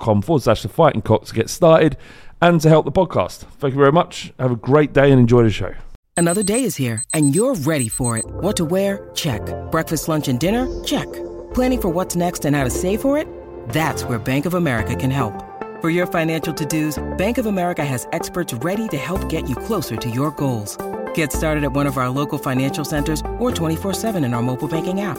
forward slash the fighting cock to get started and to help the podcast. Thank you very much. Have a great day and enjoy the show. Another day is here and you're ready for it. What to wear? Check. Breakfast, lunch, and dinner? Check. Planning for what's next and how to save for it? That's where Bank of America can help. For your financial to dos, Bank of America has experts ready to help get you closer to your goals. Get started at one of our local financial centers or 24-7 in our mobile banking app.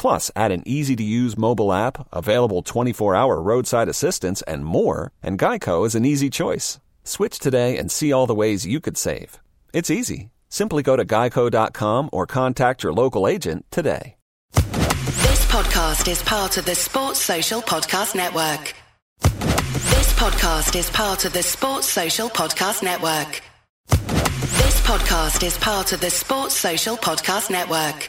Plus, add an easy to use mobile app, available 24 hour roadside assistance, and more, and Geico is an easy choice. Switch today and see all the ways you could save. It's easy. Simply go to geico.com or contact your local agent today. This podcast is part of the Sports Social Podcast Network. This podcast is part of the Sports Social Podcast Network. This podcast is part of the Sports Social Podcast Network.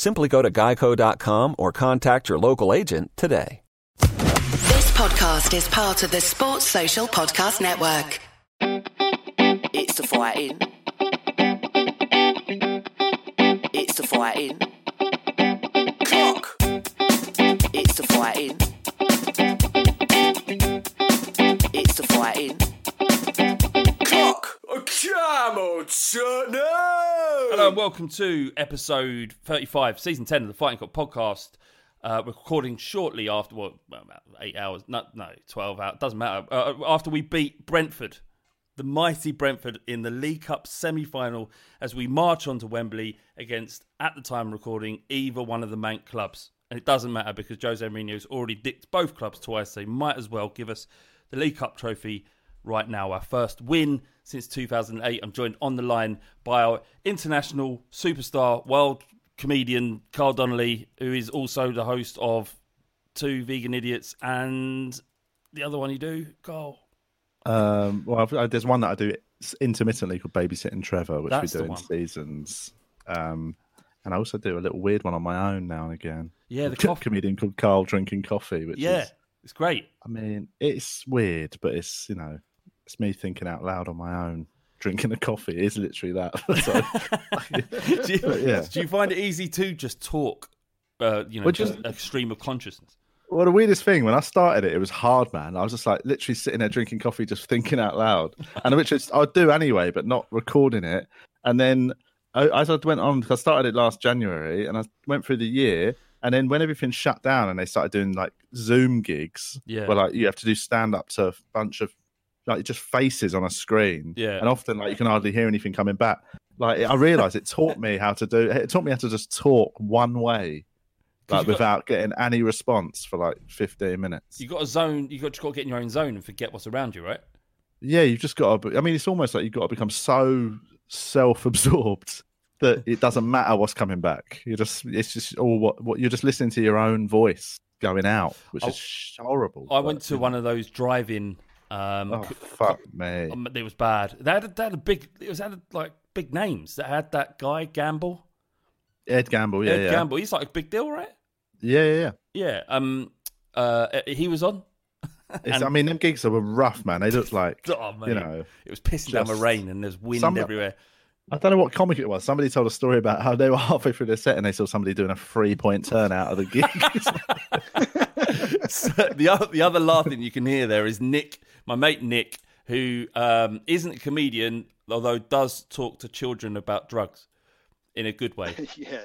Simply go to geico.com or contact your local agent today. This podcast is part of the Sports Social Podcast Network. It's the fighting. It's the fighting. Clock. It's the fighting. It's the fighting. Clock. Come on. Hello and welcome to episode 35, season 10 of the Fighting Cock podcast. Uh, recording shortly after, well, about eight hours, no, no 12 hours, doesn't matter. Uh, after we beat Brentford, the mighty Brentford, in the League Cup semi final as we march on to Wembley against, at the time recording, either one of the main clubs. And it doesn't matter because Jose Mourinho's already dicked both clubs twice, so he might as well give us the League Cup trophy right now. Our first win since 2008. I'm joined on the line by our international superstar, world comedian Carl Donnelly, who is also the host of Two Vegan Idiots and the other one you do, Carl. Um, well, I've, I, there's one that I do intermittently called Babysitting Trevor, which That's we do in seasons. Um, and I also do a little weird one on my own now and again. Yeah, the Co- coffee. comedian called Carl drinking coffee, which Yeah, is, it's great. I mean, it's weird, but it's you know, it's me thinking out loud on my own, drinking a coffee. It is literally that. So, do, you, yeah. do you find it easy to just talk, uh, you know, just just- a stream of consciousness? Well, the weirdest thing when I started it, it was hard, man. I was just like literally sitting there drinking coffee, just thinking out loud, and which is I'd do anyway, but not recording it. And then I, as I went on, because I started it last January, and I went through the year, and then when everything shut down and they started doing like Zoom gigs, Yeah. where like you have to do stand up to a bunch of like just faces on a screen, Yeah. and often like you can hardly hear anything coming back. Like I realized it taught me how to do. It taught me how to just talk one way. Like you got- without getting any response for like 15 minutes. You got a zone. You got, you got to get in your own zone and forget what's around you, right? Yeah, you've just got to. I mean, it's almost like you've got to become so self-absorbed that it doesn't matter what's coming back. You just, it's just all what, what you're just listening to your own voice going out, which I- is horrible. I went to one of those drive-in. Um, Oh fuck me! um, it was bad. They had, a, they had a big. It was had like big names. That had that guy Gamble. Ed Gamble, yeah, Ed yeah. Gamble. He's like a big deal, right? yeah, yeah, yeah. Yeah. Um. Uh. He was on. And- I mean, them gigs were rough, man. They looked like, Oh you know, It was pissing down the rain and there's wind Some- everywhere. I don't know what comic it was. Somebody told a story about how they were halfway through their set and they saw somebody doing a three-point turn out of the gig. So the other the other laughing you can hear there is Nick, my mate Nick, who um, isn't a comedian, although does talk to children about drugs in a good way. yeah,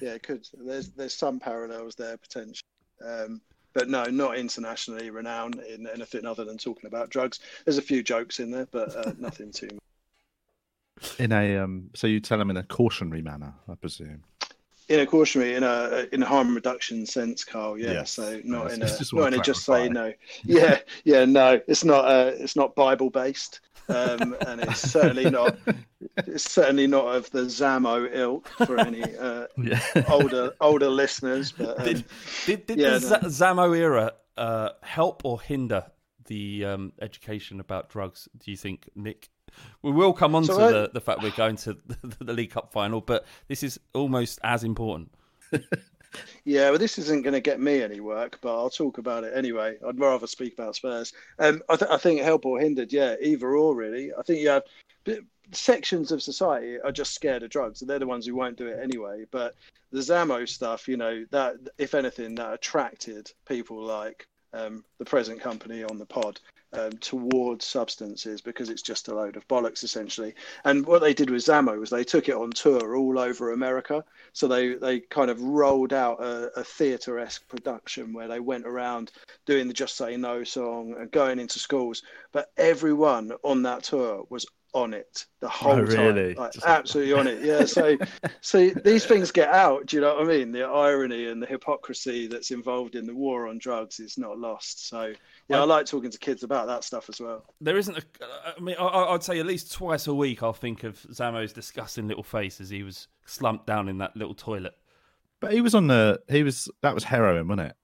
yeah, it could. There's there's some parallels there potentially, um, but no, not internationally renowned in anything other than talking about drugs. There's a few jokes in there, but uh, nothing too. much. in a um, so you tell them in a cautionary manner, I presume. In a cautionary, in a in a harm reduction sense, Carl. Yeah, so not in a just not in a just say no. Yeah, yeah, no, it's not. Uh, it's not Bible based, um, and it's certainly not. It's certainly not of the Zammo ilk for any uh, Yeah. older older listeners. But um, Did did, did Yeah, the no. Zammo era uh, help or hinder the um, education about drugs? Do you think, Nick? We will come on So to I- the, the fact we're going to the, the League Cup final, but this is almost as important. Yeah, well, this isn't going to get me any work, but I'll talk about it anyway. I'd rather speak about Spurs. Um, I, th- I think help or hindered, yeah, either or really. I think you have but sections of society are just scared of drugs, and they're the ones who won't do it anyway. But the Zammo stuff, you know, that if anything, that attracted people like um, the present company on the pod um, towards substances because it's just a load of bollocks essentially. And what they did with Zammo was they took it on tour all over America. So they, they kind of rolled out a, a theatre esque production where they went around doing the Just Say No song and going into schools. But everyone on that tour was on it the oh, whole Oh, really? time, like, Just- absolutely on it. Yeah. So, so these things get out. Do you know what I mean? The irony and the hypocrisy that's involved in the war on drugs is not lost. So, yeah, I, I- like talking to kids about that stuff as well. There isn't a. I mean, I, I- I'd say at least twice a week I'll think of Zammo's disgusting little face as he was slumped down in that little toilet. But he was on the he was that was heroin, wasn't it?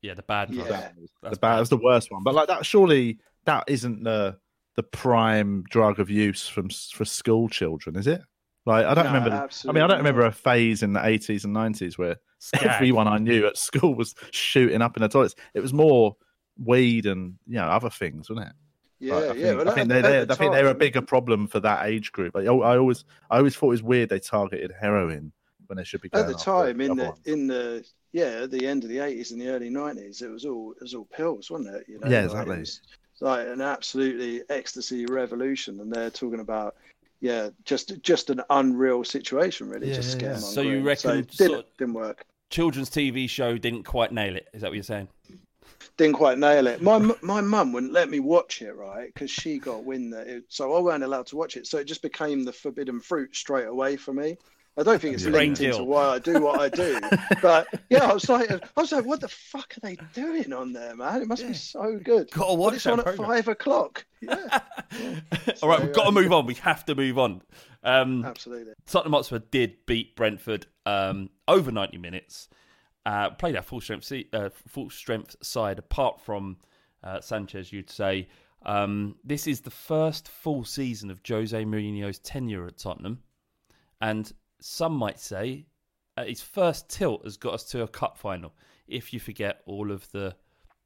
Yeah, the bad. Yeah. That the bad, bad. that was the worst one. But like that, surely that isn't the the prime drug of use from for school children, is it? Like I don't No, remember. I mean, I don't remember a phase in the eighties and nineties where Skag. everyone I knew at school was shooting up in the toilets. It was more weed and you know other things, wasn't it? Yeah, Like, I yeah. think, I think they're, at they're, the I think they're a bigger problem for that age group. I, I always, I always thought it was weird they targeted heroin when they should be going at the time in the ones. in the yeah at the end of the 80s and the early 90s it was all it was all pills wasn't it you know Yeah, like, exactly. it was like an absolutely ecstasy revolution and they're talking about yeah just just an unreal situation really Yeah, just yeah, yeah. scaremongering. So you reckon so it didn't, of- didn't work Children's TV show didn't quite nail it. Is that what you're saying? didn't quite nail it my my mum wouldn't let me watch it right because she got wind that it, so i weren't allowed to watch it so it just became the forbidden fruit straight away for me I don't think it's Yeah. linked Brain into why I do what I do, but yeah, I was like, I was like, what the fuck are they doing on there, man? It must be so good. Gotta watch it's that on at five o'clock. Yeah, All right, we've got to move on. We have to move on. Um, absolutely. Tottenham Hotspur did beat Brentford um, over 90 minutes. Uh, played our full strength uh, full strength side apart from uh, Sanchez. You'd say um, this is the first full season of Jose Mourinho's tenure at Tottenham, and some might say uh, his first tilt has got us to a cup final. If you forget all of the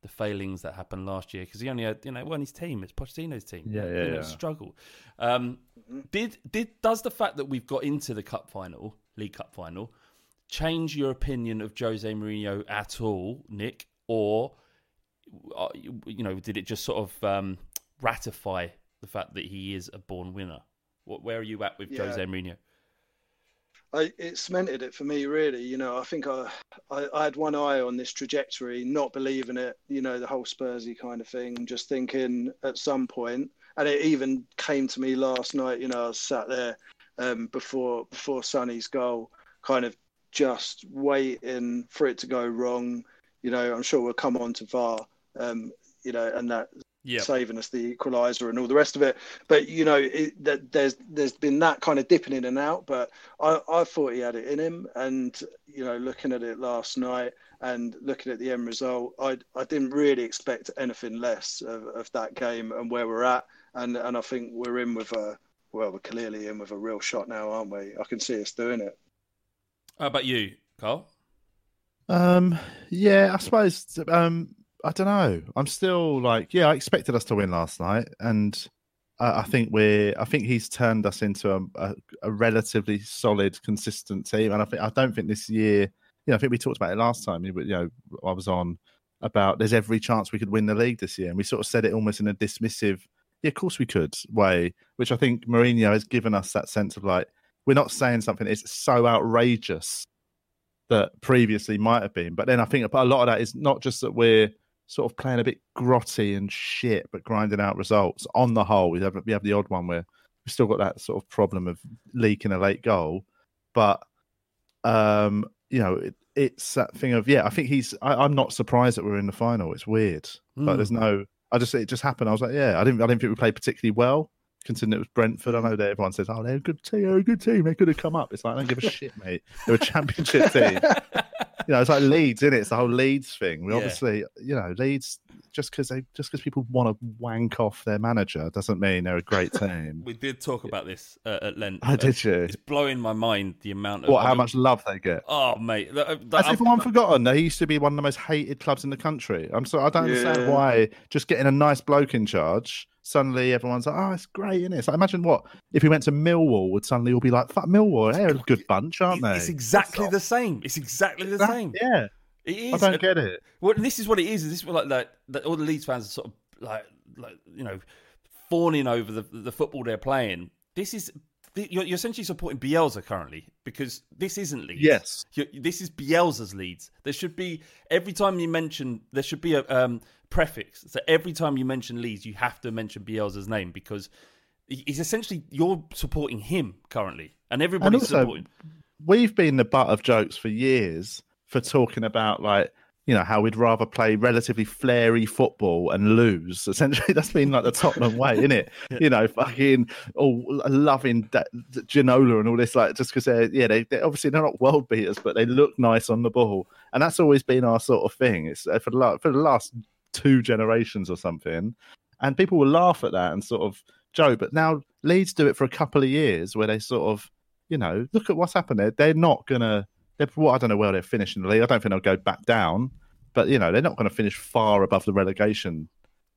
the failings that happened last year, because he only had you know won his team. It's Pochettino's team. Yeah, You yeah, know, yeah. Struggle. Um, did did does the fact that we've got into the cup final, League Cup final, change your opinion of Jose Mourinho at all, Nick, or uh, you you know did it just sort of um, ratify the fact that he is a born winner? What, where are you at with Yeah. Jose Mourinho? I, it cemented it for me, really. You know, I think I, I, I had one eye on this trajectory, not believing it. You know, the whole Spursy kind of thing. Just thinking at some point, and it even came to me last night. You know, I was sat there um, before before Sonny's goal, kind of just waiting for it to go wrong. You know, I'm sure we'll come on to VAR. Um, you know, and that Yeah, saving us the equaliser and all the rest of it. But you know, it, that there's there's been that kind of dipping in and out. But I, I thought he had it in him, and you know, looking at it last night and looking at the end result, I I didn't really expect anything less of, of that game and where we're at. And and I think we're in with a well, we're clearly in with a real shot now, aren't we? I can see us doing it. how about you, Carl? Um, yeah, I suppose. Um, I don't know. I'm still like, yeah, I expected us to win last night, and I, I think we're. I think he's turned us into a, a, a relatively solid, consistent team, and I think I don't think this year. You know, I think we talked about it last time. You know, I was on about there's every chance we could win the league this year, and we sort of said it almost in a dismissive. Yeah, of course we could way, which I think Mourinho has given us that sense of like we're not saying something that's so outrageous that previously might have been. But then I think a lot of that is not just that we're sort of playing a bit grotty and shit, but grinding out results. On the whole, we have we have the odd one where we've still got that sort of problem of leaking a late goal, but um, you know, it, it's that thing of yeah. I think he's. I, I'm not surprised that we're in the final. It's weird, but Mm. there's no. I just it just happened. I was like, yeah, I didn't. I didn't think we played particularly well. Considering it was Brentford, I know that everyone says, "Oh, they're a good team. They're a good team. They could have come up." It's like I don't give a shit, mate. They're a championship team. You know, it's like Leeds, isn't it? It's the whole Leeds thing. We Yeah. obviously, you know, Leeds just because they just because people want to wank off their manager doesn't mean they're a great team. We did talk about this uh, at length. Oh, Uh, did you? It's blowing my mind the amount of What? I How mean- much love they get? Oh, mate, that- that- Has I'm- everyone forgotten they used to be one of the most hated clubs in the country? I'm sorry, I don't understand why just getting a nice bloke in charge, suddenly everyone's like, oh, it's great, isn't it? It's like, imagine what if he went to Millwall, would suddenly all be like, fuck Millwall, they're a good bunch, aren't they? It's exactly the same. It's exactly the That- same. Yeah, It is. I don't get it. Well, this is what it is. Is this what like like that all the Leeds fans are sort of like like you know fawning over the the football they're playing. This is you're, you're essentially supporting Bielsa currently because this isn't Leeds. Yes. You're, this is Bielsa's Leeds. There should be every time you mention there should be a um, prefix. So every time you mention Leeds, you have to mention Bielsa's name because he's essentially you're supporting him currently, and everybody's also- supporting. we've been the butt of jokes for years for talking about like you know how we'd rather play relatively flary football and lose. Essentially, that's been like the Tottenham way, isn't it? You know, fucking all loving da- Ginola and all this, like just because they're yeah, they they obviously they're not world beaters, but they look nice on the ball, and that's always been our sort of thing. It's uh, for the la- for the last two generations or something, and people will laugh at that and sort of joke. But now Leeds do it for a couple of years where they sort of you know, look at what's happened there. They're not gonna. They're, well, I don't know where they're finishing the league. I don't think they'll go back down, but you know, they're not going to finish far above the relegation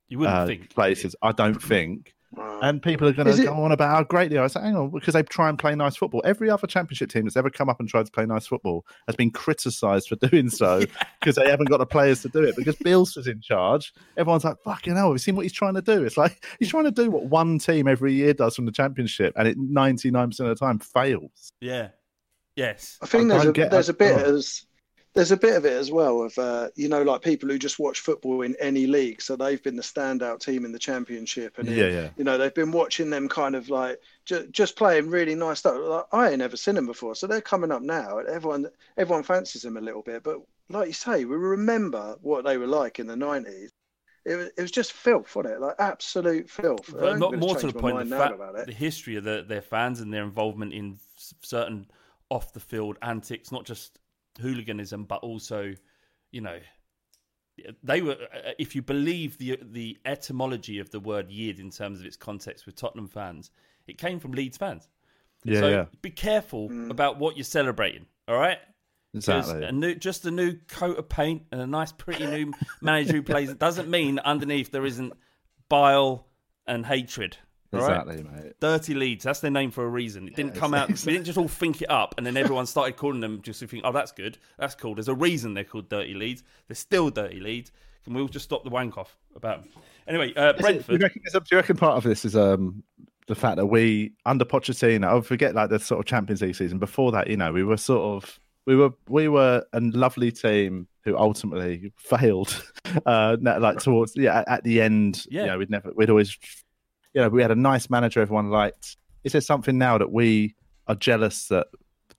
You wouldn't uh, think. places. I don't think. And people are going to go on about how great they are. I say, hang on, because they try and play nice football. Every other championship team that's ever come up and tried to play nice football has been criticised for doing so because they haven't got the players to do it. Because Bielsa's in charge, everyone's like, fucking hell, have you seen what he's trying to do? It's like he's trying to do what one team every year does from the championship, and it 99% of the time fails. Yeah. Yes. I think I there's a get- there's a bit oh. as there's a bit of it as well of uh, you know like people who just watch football in any league, so they've been the standout team in the championship, and Yeah, yeah. you know they've been watching them kind of like ju- just playing really nice stuff. Like, I ain't never seen them before, so they're coming up now. and Everyone everyone fancies them a little bit, but like you say, we remember what they were like in the nineties. It was, it was just filth, wasn't it? Like absolute filth. But not more to the point, the, now fact, about it. the history of the, their fans and their involvement in certain off the field antics, not just hooliganism, but also, you know, they were. uh, If you believe the the etymology of the word "yid" in terms of its context with Tottenham fans, it came from Leeds fans. Yeah, so yeah. be careful Mm. about what you're celebrating. All right. Exactly. A new, just a new coat of paint and a nice, pretty new manager who plays. It doesn't mean underneath there isn't bile and hatred. All right? Exactly, mate. Dirty Leeds. That's their name for a reason. It didn't come out. We didn't just all think it up, and then everyone started calling them just to think, "Oh, that's good. That's cool." There's a reason they're called Dirty Leeds. They're still Dirty Leeds. Can we all just stop the wank off about them? Anyway, uh, Do you, Brentford. reckon, do you reckon part of this is um, the fact that we under Pochettino? I forget like the sort of Champions League season. Before that, you know, we were sort of we were we were a lovely team who ultimately failed. Uh, like towards yeah, at, at the end, Yeah. you know, we'd never we'd always, you know, we had a nice manager everyone liked. Is there something now that we are jealous that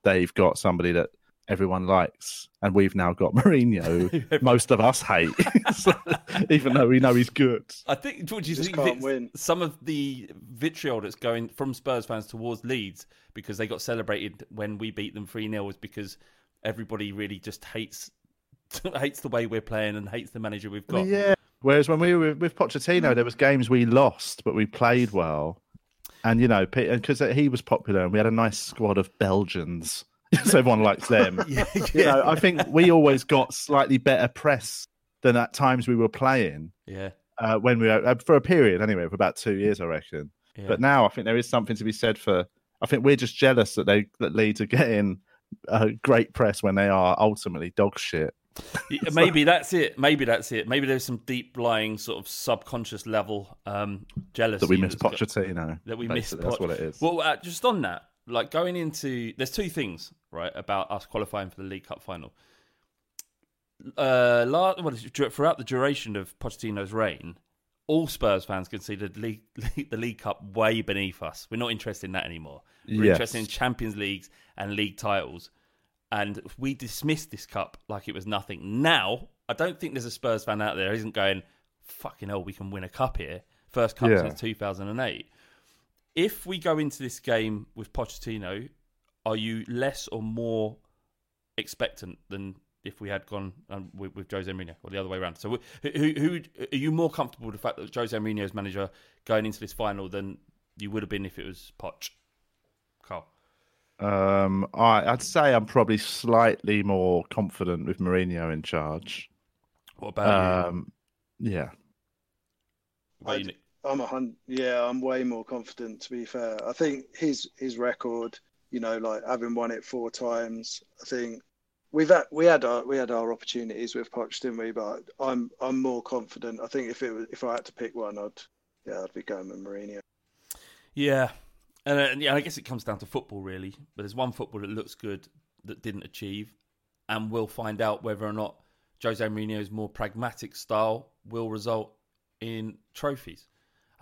they've got somebody that everyone likes, and we've now got Mourinho, most of us hate, So, even though we know he's good. I think. What do you Just think? can't win. Some of the vitriol that's going from Spurs fans towards Leeds because they got celebrated when we beat them three 0 is because everybody really just hates hates the way we're playing and hates the manager we've got. Yeah. Whereas when we were with Pochettino, there was games we lost, but we played well, and you know, because he was popular, and we had a nice squad of Belgians, so everyone likes them. yeah, You know, I think we always got slightly better press than at times we were playing yeah, uh, when we were uh, for a period anyway, for about two years, I reckon. yeah. But now I think there is something to be said for. I think we're just jealous that they that Leeds are getting uh, great press when they are ultimately dog shit. Maybe that's it. Maybe that's it. Maybe there's some deep lying sort of subconscious level um, jealousy That we miss Pochettino. that we miss. That's what it is. Well, uh, just on that, like going into there's two things right about us qualifying for the League Cup final. Uh, la well, throughout the duration of Pochettino's reign, all Spurs fans considered league, the League Cup way beneath us. We're not interested in that anymore. We're Yes. interested in Champions Leagues and league titles. And we dismissed this cup like it was nothing. Now, I don't think there's a Spurs fan out there who isn't going, fucking hell, we can win a cup here. First cup Yeah. since 2008. If we go into this game with Pochettino, are you less or more expectant than if we had gone um, with, with Jose Mourinho or the other way around? So, who, who, are you more comfortable with the fact that Jose Mourinho is manager going into this final than you would have been if it was Poch? Carl. Um, I, I'd say I'm probably slightly more confident with Mourinho in charge. What about Um, yeah, you? What about you, I'm a hun- yeah, I'm way more confident. To be fair, I think his his record, you know, like having won it four times, I think we've had we had our we had our opportunities with Poch, didn't we? But I'm I'm more confident. I think if it was, if I had to pick one, I'd yeah, I'd be going with Mourinho. Yeah, and uh, yeah, I guess it comes down to football really. But there's one football that looks good that didn't achieve, and we'll find out whether or not Jose Mourinho's more pragmatic style will result in trophies.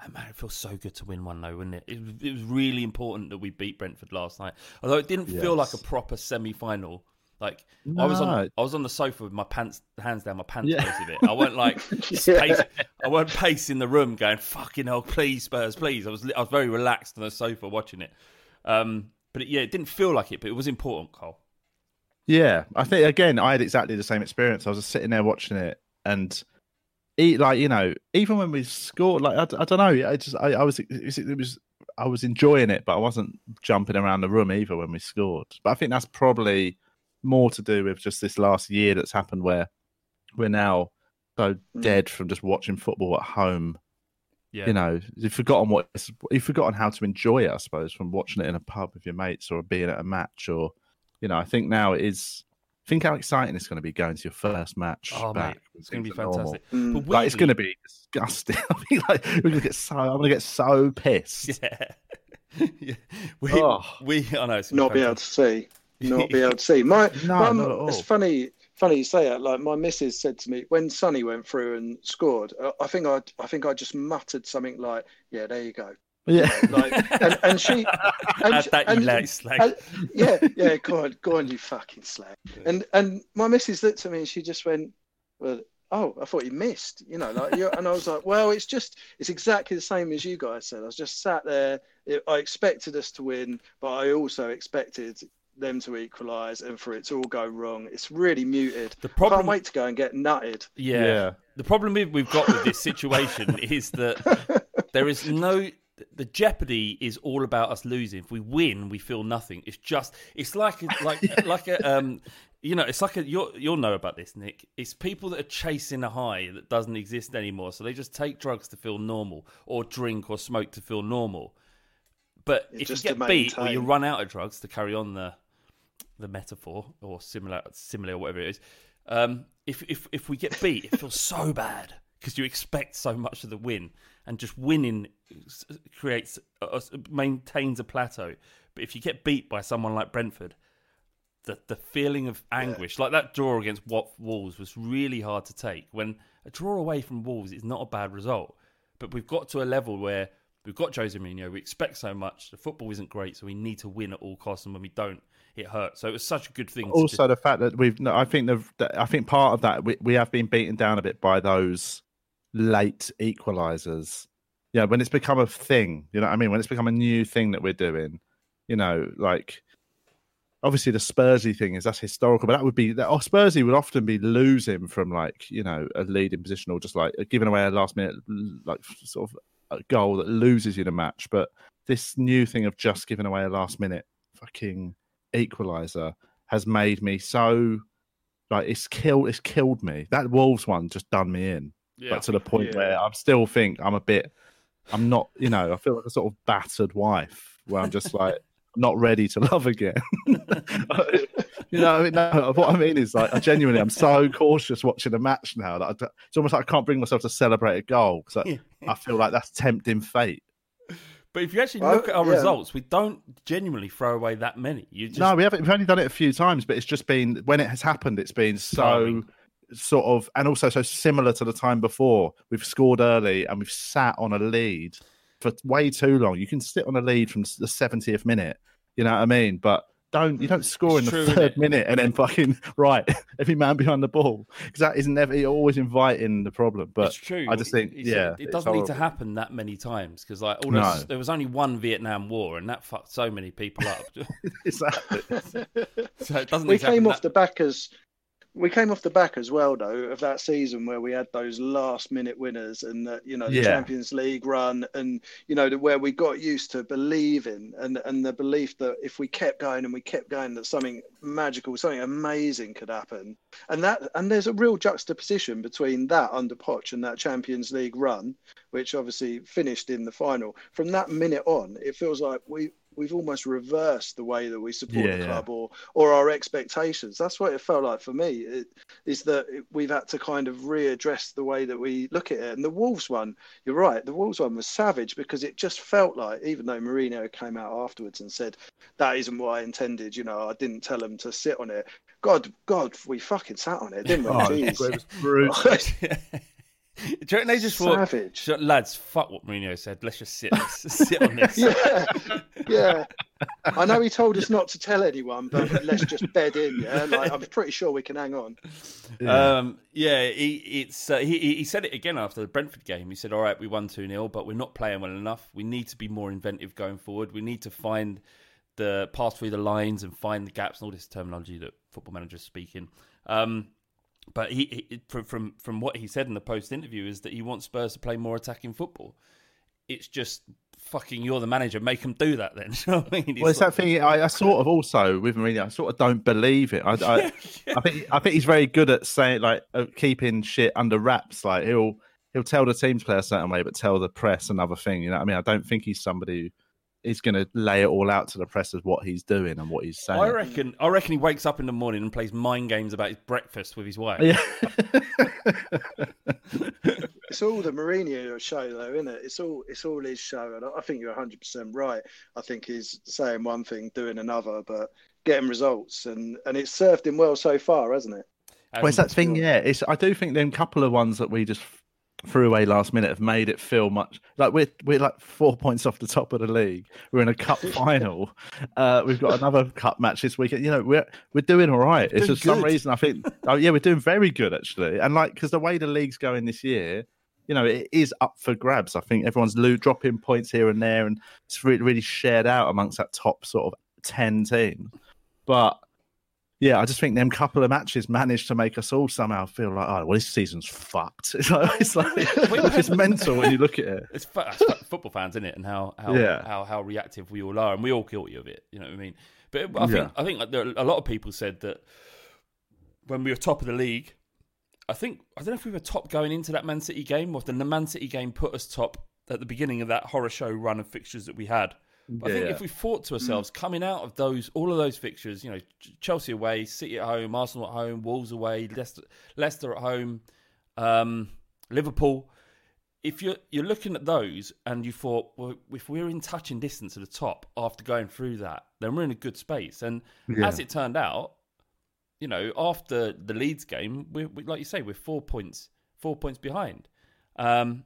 And man, it feels so good to win one though, wouldn't it? It was, it was really important that we beat Brentford last night. Although it didn't feel like a proper semi-final. Like I was on, I was on the sofa with my pants, hands down my pants, Yeah. it. I weren't like, Yeah. pace, I weren't pacing the room, going "fucking hell, please Spurs, please." I was, I was very relaxed on the sofa watching it. Um, but it, yeah, it didn't feel like it, but it was important, Cole. yeah. I think again, I had exactly the same experience. I was just sitting there watching it, and eat like you know, even when we scored, like I, d- I don't know, I just I, I was it was, it was I was enjoying it, but I wasn't jumping around the room either when we scored. But I think that's probably more to do with just this last year that's happened where we're now so Mm. dead from just watching football at home Yeah. You know, you've forgotten what you've forgotten how to enjoy it. I suppose from watching it in a pub with your mates or being at a match, or you know, I think now it is. Think how exciting it's going to be going to your first match. Oh, back mate, it's going to be fantastic. Mm. But Like it's going to be disgusting. I mean, like we're going to get so. I'm going to get so pissed. Yeah. yeah. We, Oh. we, I know. It's not be be able to see, not be able to see. My, No, my- not at all. it's funny, funny you say that. Like my missus said to me when Sonny went through and scored. uh, I think I, I think I just muttered something like, "Yeah, there you go." Yeah. Like, and, and she, and, that, you and- slag. and- yeah, yeah, go on, go on, you fucking slag. And and my missus looked at me and she just went, "Well, oh, I thought you missed," you know, like, you and I was like, "Well, it's just, it's exactly the same as you guys said. I was just sat there. I expected us to win, but I also expected." Them to equalise and for it to all go wrong. It's really muted. The I problem- can't wait to go and get nutted. Yeah. Yeah. The problem we've, we've got with this situation is that there is no. The jeopardy is all about us losing. If we win, we feel nothing. It's just. It's like a- like like a um. You know, it's like a you'll you'll know about this, Nick. It's people that are chasing a high that doesn't exist anymore. So they just take drugs to feel normal, or drink or smoke to feel normal. But Yeah, if you just to get beat or you run out of drugs to carry on the the metaphor or similar similar or whatever it is. Um if if if we get beat it feels so bad because you expect so much of the win. And just winning creates uh, maintains a plateau. But if you get beat by someone like Brentford the the feeling of anguish like that draw against Wat Wolves was really hard to take. When a draw away from Wolves is not a bad result. But we've got to a level where we've got Jose Mourinho we expect so much the football isn't great so we need to win at all costs. And when we don't it hurts so it was such a good thing to also just- the fact that we've no, i think the, i think part of that we, we have been beaten down a bit by those late equalizers. Yeah when it's become a thing you know what i mean? When it's become a new thing that we're doing you know like obviously the spursy thing is that's historical but that would be that oh, spursy would often be losing from like you know a leading position or just like giving away a last minute like sort of a goal that loses you the match. But this new thing of just giving away a last minute fucking equalizer has made me so like it's killed it's killed me. That wolves one just done me in Yeah. but to the point Yeah. where i still think i'm a bit i'm not you know i feel like a sort of battered wife where i'm just like not ready to love again. You know what I mean, no, what i mean is like i genuinely i'm so cautious watching a match now that I, d- it's almost like i can't bring myself to celebrate a goal because I, I feel like that's tempting fate But if you actually Well, look at our yeah. results, we don't genuinely throw away that many. You just No, we haven't. We've only done it a few times, but it's just been when it has happened. It's been so Jarring. sort of, and also so similar to the time before. We've scored early and we've sat on a lead for way too long. You can sit on a lead from the seventieth minute. You know what I mean? But don't you don't score It's in the true, third minute and then fucking right every man behind the ball because that is never you're always inviting the problem. But it's true. I just think It's- yeah, it doesn't need to happen that many times because like all No. there was only one Vietnam War and that fucked so many people up. Exactly. so it doesn't. we need to came off that- the back as we came off the back as well though of that season where we had those last minute winners and the, you know the Yeah. Champions League run and you know the, where we got used to believing and and the belief that if we kept going and we kept going that something magical something amazing could happen and that and there's a real juxtaposition between that under Poch and that Champions League run which obviously finished in the final from that minute on it feels like we we've almost reversed the way that we support Yeah, the yeah. club or or our expectations. That's what it felt like for me. It, is that we've had to kind of readdress the way that we look at it. And the Wolves one, you're right. The Wolves one was savage because it just felt like, even though Mourinho came out afterwards and said that isn't what I intended. You know, I didn't tell him to sit on it. God, God, we fucking sat on it, didn't we? Oh, Jeez. it was brutal. Do you they just thought, Savage. "Shut- lads, fuck what Mourinho said. Let's just sit, let's sit on this. yeah, yeah. I know he told us not to tell anyone, but let's just bed in. Yeah, like I'm pretty sure we can hang on. Um, yeah, he, it's uh, he, he he said it again after the Brentford game. He said, "All right, we won two 0 but we're not playing well enough. We need to be more inventive going forward. We need to find the pass through the lines and find the gaps and all this terminology that football managers speak in." Um, but he, he from from from what he said in the post interview is that he wants Spurs to play more attacking football. It's just fucking you're the manager, make them do that then. You know I mean? Well, it's that thing. I, I sort of also with Mourinho. I sort of don't believe it. I, I, I think I think he's very good at saying like uh, keeping shit under wraps. Like he'll he'll tell the team to play a certain way, but tell the press another thing. You know, what I mean, I don't think he's somebody who is going to lay it all out to the press as what he's doing and what he's saying. I reckon. I reckon he wakes up in the morning and plays mind games about his breakfast with his wife. Yeah. It's all the Mourinho show, though, isn't it? It's all it's all his show, and I think you're 100 percent right. I think he's saying one thing, doing another, but getting results, and and it's served him well so far, hasn't it? well, it's that thing, yeah. It's I do think them couple of ones that we just threw away last minute have made it feel much like we're we're like four points off the top of the league. We're in a cup final. Uh, we've got another cup match this weekend. You know, we're we're doing all right. It's just some reason I think, oh yeah, we're doing very good actually. And like because the way the league's going this year, you know, it is up for grabs. I think everyone's lo- dropping points here and there, and it's really, really shared out amongst that top sort of ten team. But yeah, I just think them couple of matches managed to make us all somehow feel like, oh, well, this season's fucked. It's like, it's, like, it's mental when you look at it. It's, it's football fans, isn't it? And how how, Yeah. how how reactive we all are, and we all guilty of it. You know what I mean? But I think Yeah. I think like, there, a lot of people said that when we were top of the league, I think I don't know if we were top going into that Man City game, or if the Man City game put us top at the beginning of that horror show run of fixtures that we had. But I think Yeah. if we thought to ourselves, coming out of those, all of those fixtures, you know, Chelsea away, City at home, Arsenal at home, Wolves away, Leicester, Leicester at home, um, Liverpool. If you're you're looking at those and you thought, well, if we're in touching distance at the top after going through that, then we're in a good space. And Yeah. as it turned out, you know, after the Leeds game, we, we like you say, we're four points four points behind. Um,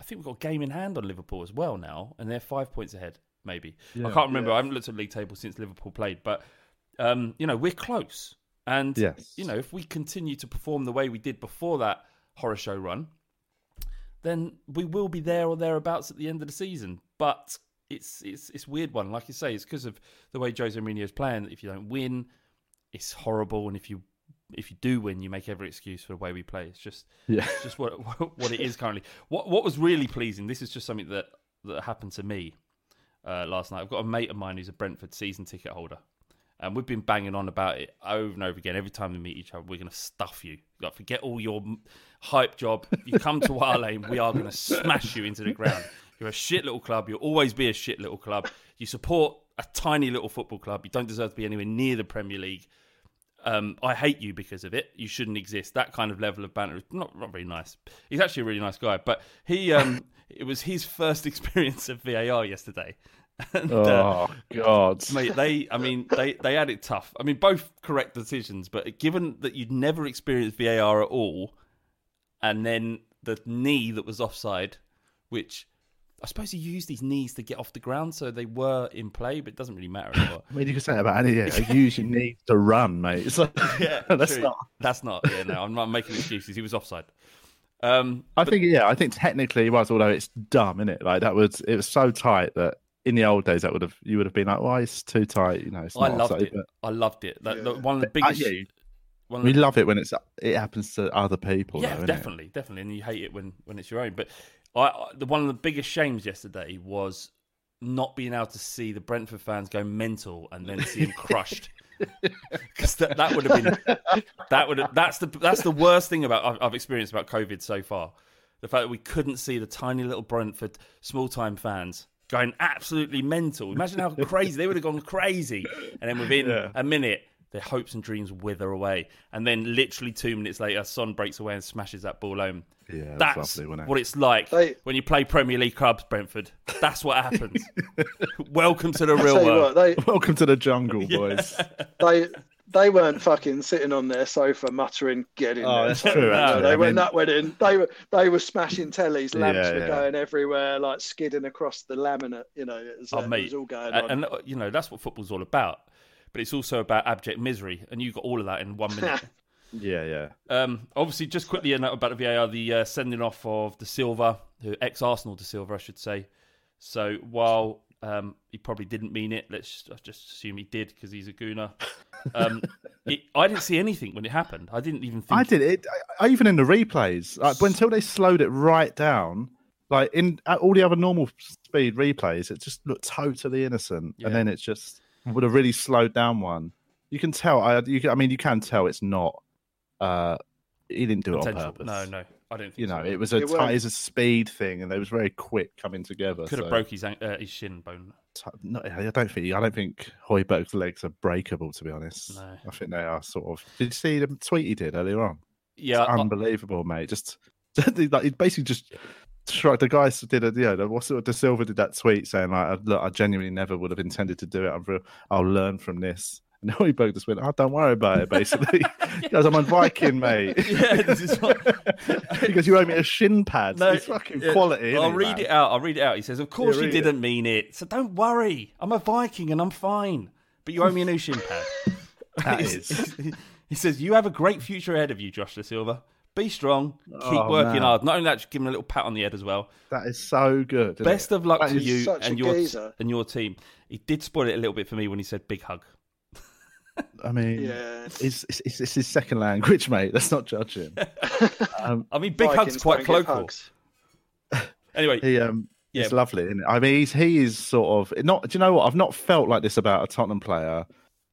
I think we've got a game in hand on Liverpool as well now, and they're five points ahead. Maybe I can't remember. I haven't looked at the league table since Liverpool played, but um, you know we're close. And Yes. you know if we continue to perform the way we did before that horror show run, then we will be there or thereabouts at the end of the season. But it's it's it's a weird one, like you say, it's because of the way Jose Mourinho is playing. If you don't win, it's horrible, and if you if you do win, you make every excuse for the way we play. It's just Yeah. it's just what what it is currently. What what was really pleasing. This is just something that that happened to me uh, last night. I've got a mate of mine who's a Brentford season ticket holder. And we've been banging on about it over and over again. Every time we meet each other, we're going to stuff you. Like, forget all your hype job. You come to our lane, we are going to smash you into the ground. You're a shit little club. You'll always be a shit little club. You support a tiny little football club. You don't deserve to be anywhere near the Premier League. Um, I hate you because of it. You shouldn't exist. That kind of level of banter is not not very nice. He's actually a really nice guy, but he um, it was his first experience of VAR yesterday. And, uh, Oh God, mate, they I mean they they had it tough. I mean both correct decisions, but given that you'd never experienced VAR at all, and then the knee that was offside, which I suppose he used his knees to get off the ground, so they were in play, but it doesn't really matter anymore. I mean, you can say that about any. Yeah, use your need to run, mate. It's like, Yeah, that's true. not. That's not. Yeah, no, I'm not making excuses. He was offside. Um, I think yeah, I think technically it was, although it's dumb, isn't it? Like that was it was so tight that in the old days that would have you would have been like, why it's too tight, you know? It's I loved offside, it. I loved it. That, the- one of the But, uh, biggest. yeah, but of we love it when it's it happens to other people. yeah, though, definitely, definitely, and you hate it when when it's your own. But I, the one of the biggest shames yesterday was not being able to see the Brentford fans go mental and then see them crushed. Because that, that would have been that would have, that's the that's the worst thing about I've, I've experienced about COVID so far. The fact that we couldn't see the tiny little Brentford small time fans going absolutely mental. Imagine how crazy they would have gone crazy, and then within a minute. Their hopes and dreams wither away, and then literally two minutes later, Son breaks away and smashes that ball home. Yeah, that's that's lovely, it? what it's like They- when you play Premier League clubs, Brentford. That's what happens. Welcome to the real world. what, they Welcome to the jungle, boys. they they weren't fucking sitting on their sofa muttering, "Get in Oh, there." that's true, you know, actually. they I when mean- that went in, they were they were smashing tellies, lamps Yeah, were yeah. going everywhere, like skidding across the laminate. You know, it was, Oh, uh, it was all going and, on. and, you know that's what football's all about. But it's also about abject misery, and you got all of that in one minute. yeah, yeah. um, obviously, just quickly a note about the VAR: the uh, sending off of Dasilva, who ex Arsenal Dasilva, I should say. So while um, he probably didn't mean it, let's just, just assume he did because he's a gooner. Um, it, I didn't see anything when it happened. I didn't even think I did it. I, even in the replays, like, until they slowed it right down, like in at all the other normal speed replays, it just looked totally innocent. Yeah. And then it's just with a really slowed down one, you can tell. I, you, I mean, you can tell it's not. Uh, he didn't do it on purpose. No, no. I don't think You know, it was a It ti- weren't- it was a speed thing, and they was very quick coming together. could have broke his uh, his shin bone. no, I don't think I don't think Hoiberg's legs are breakable. To be honest, No. I think they are sort of. Did you see the tweet he did earlier on? Yeah, It's I- unbelievable, mate. Just like he basically just struck the guys did a yeah. What's it? Dasilva did that tweet saying like, "Look, I genuinely never would have intended to do it. I'm real, I'll learn from this." And Hojbjerg just went, "Oh, don't worry about it." Basically, because "I'm on Viking, mate." Yeah, this is what- he goes, "You owe me a shin pad." No, it's fucking yeah, quality. I'll isn't read man? it out. I'll read it out. He says, "Of course Yeah, you didn't mean it, so don't worry. I'm a Viking and I'm fine. But you owe me a new shin pad." That is. he says, "You have a great future ahead of you, Josh Silva. Be strong. Keep Oh, working man. hard. Not only that, just give him a little pat on the head as well. That is so good. Best it? of luck That to you and your geezer. and your team." He did spoil it a little bit for me when he said "big hug." I mean, Yeah. it's, it's, it's, it's his second language, mate. Let's not judge him. um, I mean, big Vikings hug's quite don't colloquial. hugs. Anyway, he, um, Yeah. it's lovely. Isn't it? I mean, he's, he is sort of not. Do you know what? I've not felt like this about a Tottenham player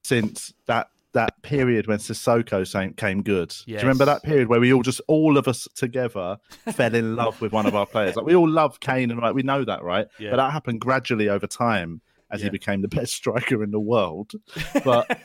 since that that period when Sissoko came good. Do you remember that period where we all just all of us together fell in love with one of our players? Like we all love Kane, and like we know that, right? Yeah. But that happened gradually over time as he became the best striker in the world. But Do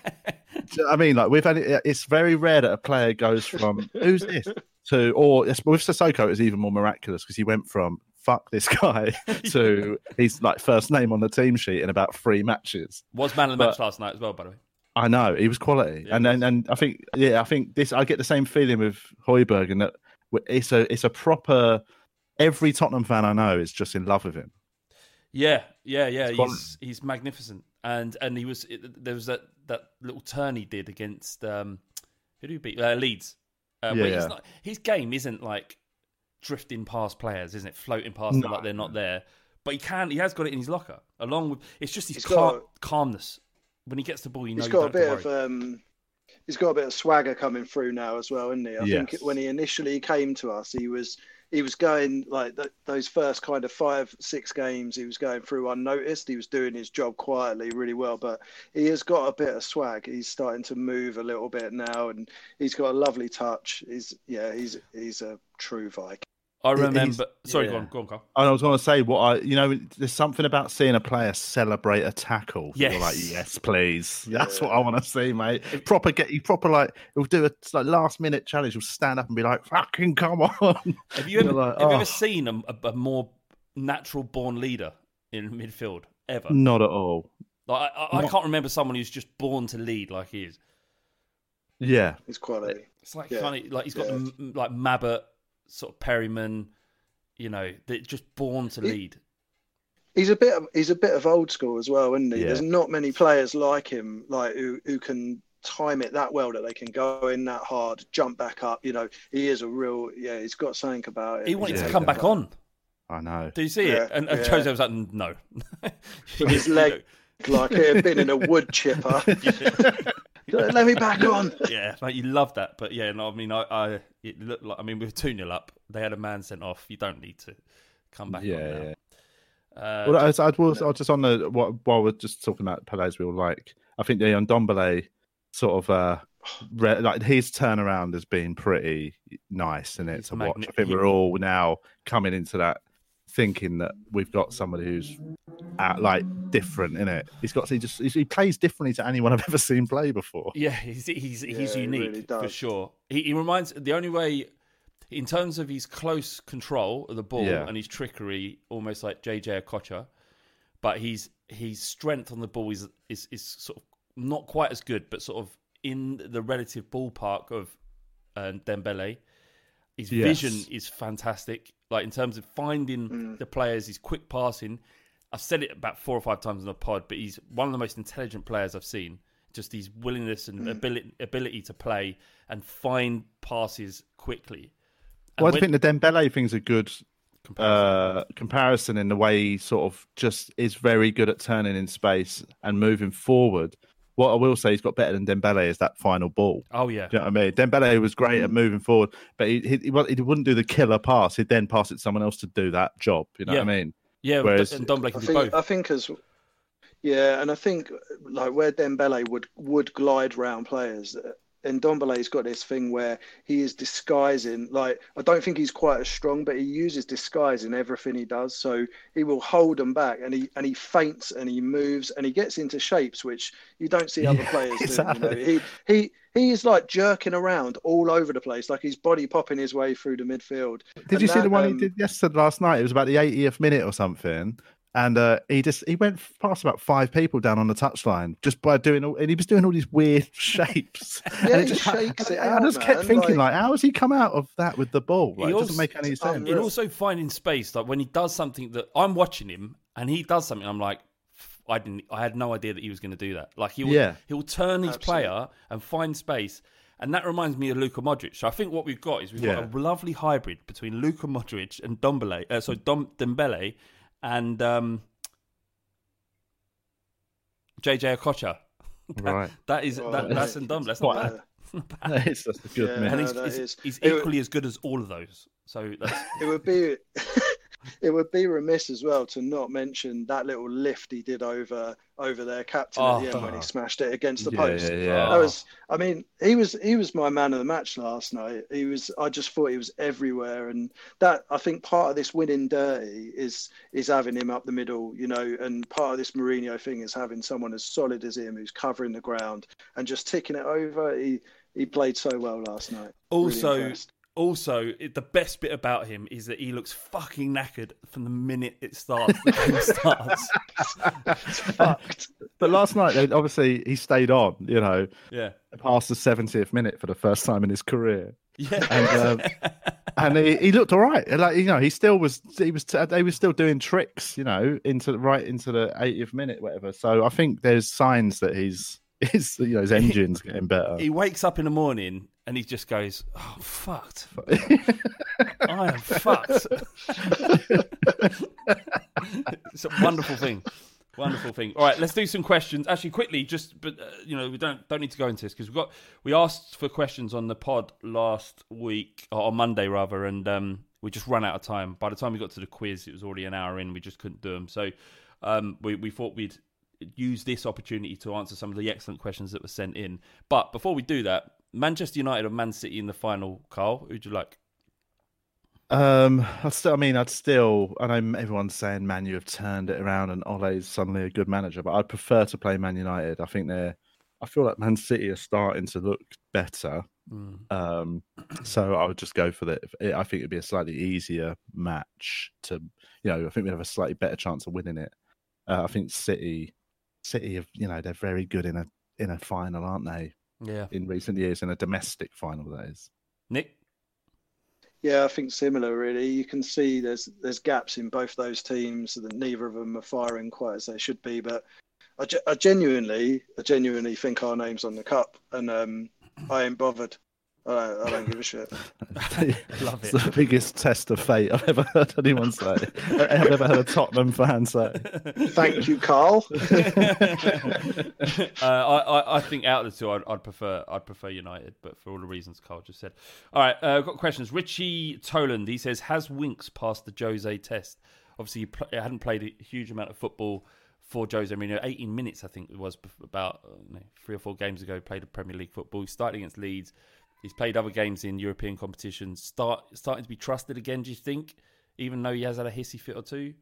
you know what I mean, like we've had it, it's very rare that a player goes from who's this to or with Sissoko it's even more miraculous because he went from fuck this guy to he's like first name on the team sheet in about three matches. was man of the But- match last night as well, by the way. I know he was quality, Yeah, and then and I think yeah, I think this I get the same feeling with Hojbjerg and that it's a it's a proper. Every Tottenham fan I know is just in love with him. Yeah, yeah, yeah. It's He's he's magnificent, and and he was it, there was that that little turn he did against um who did he beat uh, Leeds. Uh, Yeah, he's yeah. not, his game isn't like drifting past players, isn't it? Floating past them like they're not there. But he can. He has got it in his locker. Along with it's just his cal- got- calmness when he gets the ball. You know, He's got a bit of um, he's got a bit of swagger coming through now as well, isn't he? I think when he initially came to us, he was he was going like th- those first kind of five six games. He was going through unnoticed. He was doing his job quietly, really well. But he has got a bit of swag. He's starting to move a little bit now, and he's got a lovely touch. He's yeah, he's he's a true Viking. I he's- remember. Sorry, go on, go on, Carl. And I was going to say what I, you know, there's something about seeing a player celebrate a tackle. You're like, Yes. yes, please. That's what I want to see, mate. Proper get you proper like he'll do a like last minute challenge. He'll stand up and be like, "Fucking come on!" Have you ever You're like, have you "Oh." ever ah. seen a, a, a more natural born leader in midfield ever? Not at all. Like I, I, I can't remember someone who's just born to lead like he is. Yeah, He's quality. It's like Yeah. funny, like he's got Yeah. the like Mabbutt, sort of Perryman, you know, they're just born to lead. He's a bit of he's a bit of old school as well, isn't he? Yeah. There's not many players like him, like who who can time it that well that they can go in that hard, jump back up. You know, he is a real yeah. He's got something about it. He wanted Yeah, to come back on. I know. Do you see Yeah, it? And, and yeah. Jose was like, "No." His leg like it had been in a wood chipper. Let me back on. yeah, mate, you love that. But yeah, no, I mean, I, I it looked like I mean, we were two 0 up. They had a man sent off. You don't need to come back. Yeah, on yeah. Uh, Well, I, I was I was just on the what, while we're just talking about Pele's we all like. I think the Leon Ndombele sort of uh re, like his turnaround has been pretty nice, and He's it's to watch. I think he- we're all now coming into that thinking that we've got somebody who's uh, like different in it. He's got he just he plays differently to anyone I've ever seen play before. Yeah, he's he's he's Yeah, he unique really for sure. He, he reminds the only way, in terms of his close control of the ball Yeah. and his trickery, almost like JJ Okocha, but he's his strength on the ball is is is sort of not quite as good, but sort of in the relative ballpark of uh, Dembele. His Yes. vision is fantastic. Like in terms of finding Mm. the players, his quick passing. I've said it about four or five times in the pod, but he's one of the most intelligent players I've seen. Just his willingness and ability, ability to play and find passes quickly. And Well, I when- think the Dembele thing's a good comparison. uh, comparison in the way he sort of just is very good at turning in space and moving forward. What I will say he's got better than Dembele is that final ball. oh yeah, Do you know what I mean? Dembele was great at mm. moving forward, but he, he, he wouldn't do the killer pass. He'd then pass it to someone else to do that job. You know what I mean? yeah. whereas- and Ndombele I think both. I think as yeah, and I think like where Dembele would would glide round players. Ndombele's got this thing where he is disguising. Like I don't think he's quite as strong, but he uses disguise in everything he does. So he will hold them back, and he and he feints and he moves and he gets into shapes which you don't see other Yeah, players exactly. do. You know? He he he is like jerking around all over the place, like his body popping his way through the midfield. Did And you see the one um, he did yesterday last night? It was about the 80th minute or something. And uh, he just he went past about five people down on the touchline just by doing all, and he was doing all these weird shapes. Yeah, and he just, shakes it I, out, just kept thinking, like- like, how has he come out of that with the ball? Like, He it doesn't make any sense. unreal. in also finding space, like when he does something that I'm watching him and he does something, I'm like, I didn't, I had no idea that he was going to do that. Like he'll, Yeah. he'll turn his Absolutely. player and find space, and that reminds me of Luka Modric. So I think what we've got is we've Yeah. got a lovely hybrid between Luka Modric and Ndombele, uh, so Dom Dembele and um, JJ Okocha. Right. That is Oh, that, that's yeah. Ndombele. That's not Quite bad. That is just a good Yeah. mix. And No, he's, that he's, is- he's it- equally as good as all of those. So that's it would be it would be remiss as well to not mention that little lift he did over over their captain at the Oh. end when he oh. smashed it against the Yeah, post. yeah, yeah. That was I mean, he was he was my man of the match last night. He was I just thought he was everywhere and that I think part of this winning dirty is is having him up the middle, you know, and part of this Mourinho thing is having someone as solid as him who's covering the ground and just ticking it over. He he played so well last night. Also, impressed. Also it, the best bit about him is that he looks fucking knackered from the minute it starts. The game starts. fucked. But last night, they, obviously, he stayed on, you know, Yeah, past the 70th minute for the first time in his career. yeah. And, um, and he, he looked all right. Like you know, he still was. He was. They were still doing tricks. You know, into right into the 80th minute, whatever. So I think there's signs that he's. His, you know, his engine's getting better. he wakes up in the morning and he just goes, "Oh, fucked! I am fucked." it's a wonderful thing. Wonderful thing. All right, let's do some questions. Actually, quickly, just but uh, you know, we don't don't need to go into this because we got we asked for questions on the pod last week or on Monday rather, and um, we just ran out of time. By the time we got to the quiz, it was already an hour in. We just couldn't do them. So um, we we thought we'd use this opportunity to answer some of the excellent questions that were sent in. But before we do that, Manchester United or Man City in the final, Carl, who'd you like? Um, I'd still, I mean, I'd still. I know everyone's saying Man U have turned it around and Ole's suddenly a good manager, but I'd prefer to play Man United. I think they're. I feel like Man City are starting to look better. Um, so I would just go for that. I think it'd be a slightly easier match to, you know, I think we'd have a slightly better chance of winning it. Uh, I think City, City have, you know, they're very good in a in a final, aren't they? Yeah. In recent years, in a domestic final, that is. Nick? Yeah, I think similar. Really, you can see there's there's gaps in both those teams. That neither of them are firing quite as they should be. But I, I genuinely, I genuinely think our names on the cup, and um, I ain't bothered. I don't, I don't give a shit. Love It's the biggest test of fate I've ever heard anyone say. I've ever heard a Tottenham fan say. Thank you, Carl. uh, I, I, I think out of the two, I'd, I'd prefer I'd prefer United, but for all the reasons Carl just said. All right, uh, I've got questions. Richie Toland, he says, has Winks passed the Jose test? Obviously, he pl- hadn't played a huge amount of football for Jose Mourinho. 18 minutes, I think it was about uh, you know, three or four games ago. Played a Premier League football. He started against Leeds. He's played other games in European competitions. Start starting to be trusted again. Do you think, even though he has had a hissy fit or two?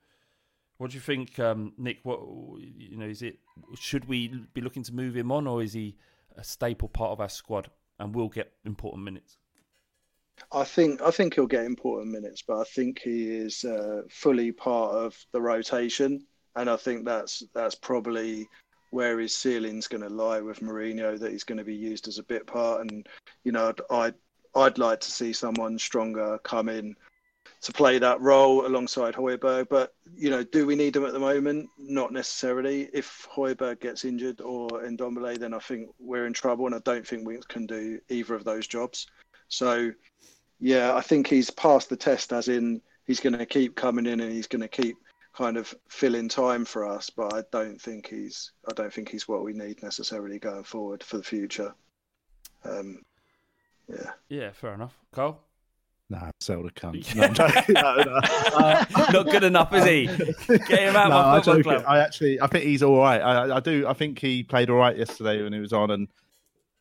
What do you think, um, Nick? What you know? Is it should we be looking to move him on, or is he a staple part of our squad and will get important minutes? I think I think he'll get important minutes, but I think he is uh, fully part of the rotation, and I think that's that's probably where his ceiling's going to lie with Mourinho. That he's going to be used as a bit part, and you know, I'd I'd, I'd like to see someone stronger come in to play that role alongside Hojbjerg. But you know, do we need him at the moment? Not necessarily. If Hojbjerg gets injured or Ndombele, then I think we're in trouble, and I don't think Winks can do either of those jobs. So, yeah, I think he's passed the test, as in he's going to keep coming in and he's going to keep kind of fill in time for us. But I don't think he's I don't think he's what we need necessarily going forward for the future. Um, yeah. Yeah, fair enough. Cole. Nah, sell the cunt. No, I'm joking. No, no. Uh, not good enough, is he? Get him out no, of my I'm football joking. club. I actually, I think he's all right. I, I do. I think he played all right yesterday when he was on, and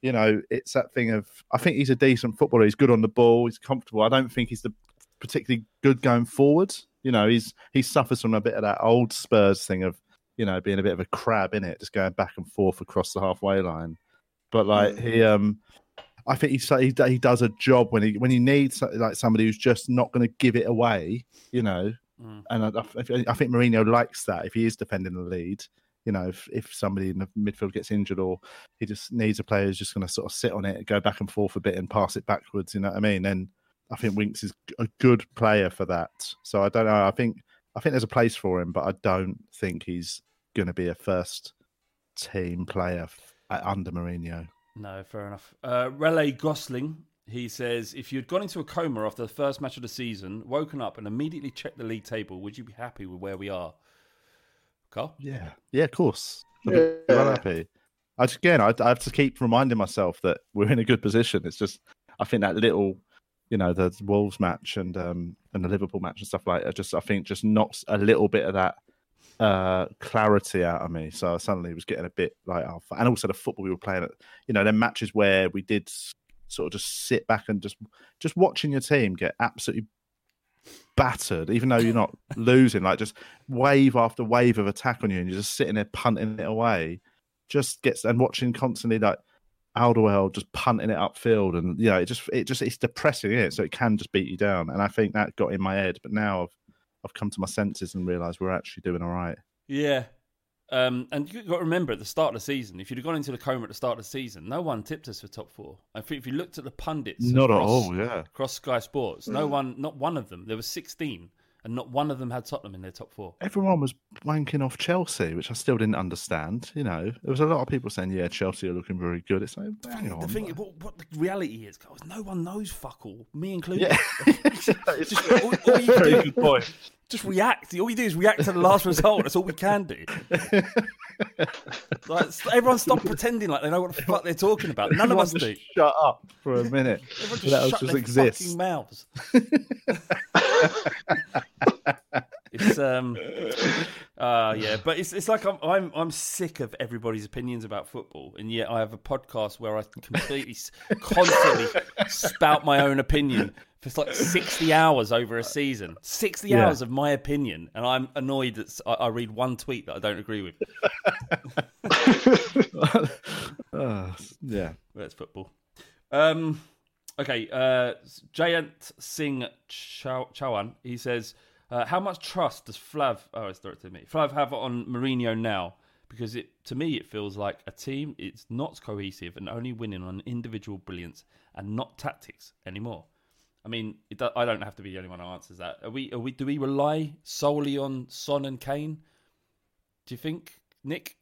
you know, it's that thing of I think he's a decent footballer. He's good on the ball. He's comfortable. I don't think he's the particularly good going forward. You know, he's he suffers from a bit of that old Spurs thing of you know being a bit of a crab in it, just going back and forth across the halfway line. But like Mm. he, um, I think he's, he he does a job when he when he needs like somebody who's just not going to give it away. You know, Mm. and I, I, I think Mourinho likes that if he is defending the lead. You know, if, if somebody in the midfield gets injured or he just needs a player who's just going to sort of sit on it, go back and forth a bit and pass it backwards, you know what I mean? Then I think Winks is a good player for that. So I don't know. I think I think there's a place for him, but I don't think he's going to be a first team player at- under Mourinho. No, fair enough. Uh, Relay Gosling, he says, if you'd gone into a coma after the first match of the season, woken up and immediately checked the league table, would you be happy with where we are? Carl? Yeah, yeah, of course. I'd Yeah. well happy. I just, again, I, I have to keep reminding myself that we're in a good position. It's just, I think that little, you know, the Wolves match and um and the Liverpool match and stuff like that, just I think just knocks a little bit of that uh clarity out of me. So I suddenly was getting a bit like, oh, and also the football we were playing at, you know, them matches where we did sort of just sit back and just just watching your team get absolutely battered, even though you're not losing, like just wave after wave of attack on you, and you're just sitting there punting it away. Just gets and watching constantly like Alderweireld just punting it upfield, and you know it just it just it's depressing, is it? So it can just beat you down, and I think that got in my head. But now I've I've come to my senses and realised we're actually doing all right. Yeah. Um, and you've got to remember at the start of the season, if you'd have gone into the coma at the start of the season, no one tipped us for top four. I think if you looked at the pundits, Not at all, yeah. across Sky Sports, no one, not one of them. There was sixteen, and not one of them had Tottenham in their top four. Everyone was wanking off Chelsea, which I still didn't understand. You know, there was a lot of people saying, "Yeah, Chelsea are looking very good." It's like, hang on, The thing, what, what the reality is, guys, no one knows fuck all, me included. yeah, Just, all, all you very do, good point. Just react. All you do is react to the last result. That's all we can do. Like, everyone stop pretending like they know what the fuck they're talking about. None of Everyone us do. Shut up for a minute. Everyone Let us shut just their exist. fucking mouths. it's um, uh, yeah, but it's it's like I'm I'm I'm sick of everybody's opinions about football, and yet I have a podcast where I completely constantly spout my own opinion for like sixty hours over a season. Sixty Yeah. hours of my opinion, and I'm annoyed that I read one tweet that I don't agree with. Uh, yeah. That's football. Um, okay, uh, Jayant Singh Chow- Chawan, he says, uh, how much trust does Flav, oh, it's directed to me, Flav have on Mourinho now? Because it, to me, it feels like a team, it's not cohesive and only winning on individual brilliance and not tactics anymore. I mean, do- I don't have to be the only one who answers that. Are we, are we, do we rely solely on Son and Kane? Do you think, Nick?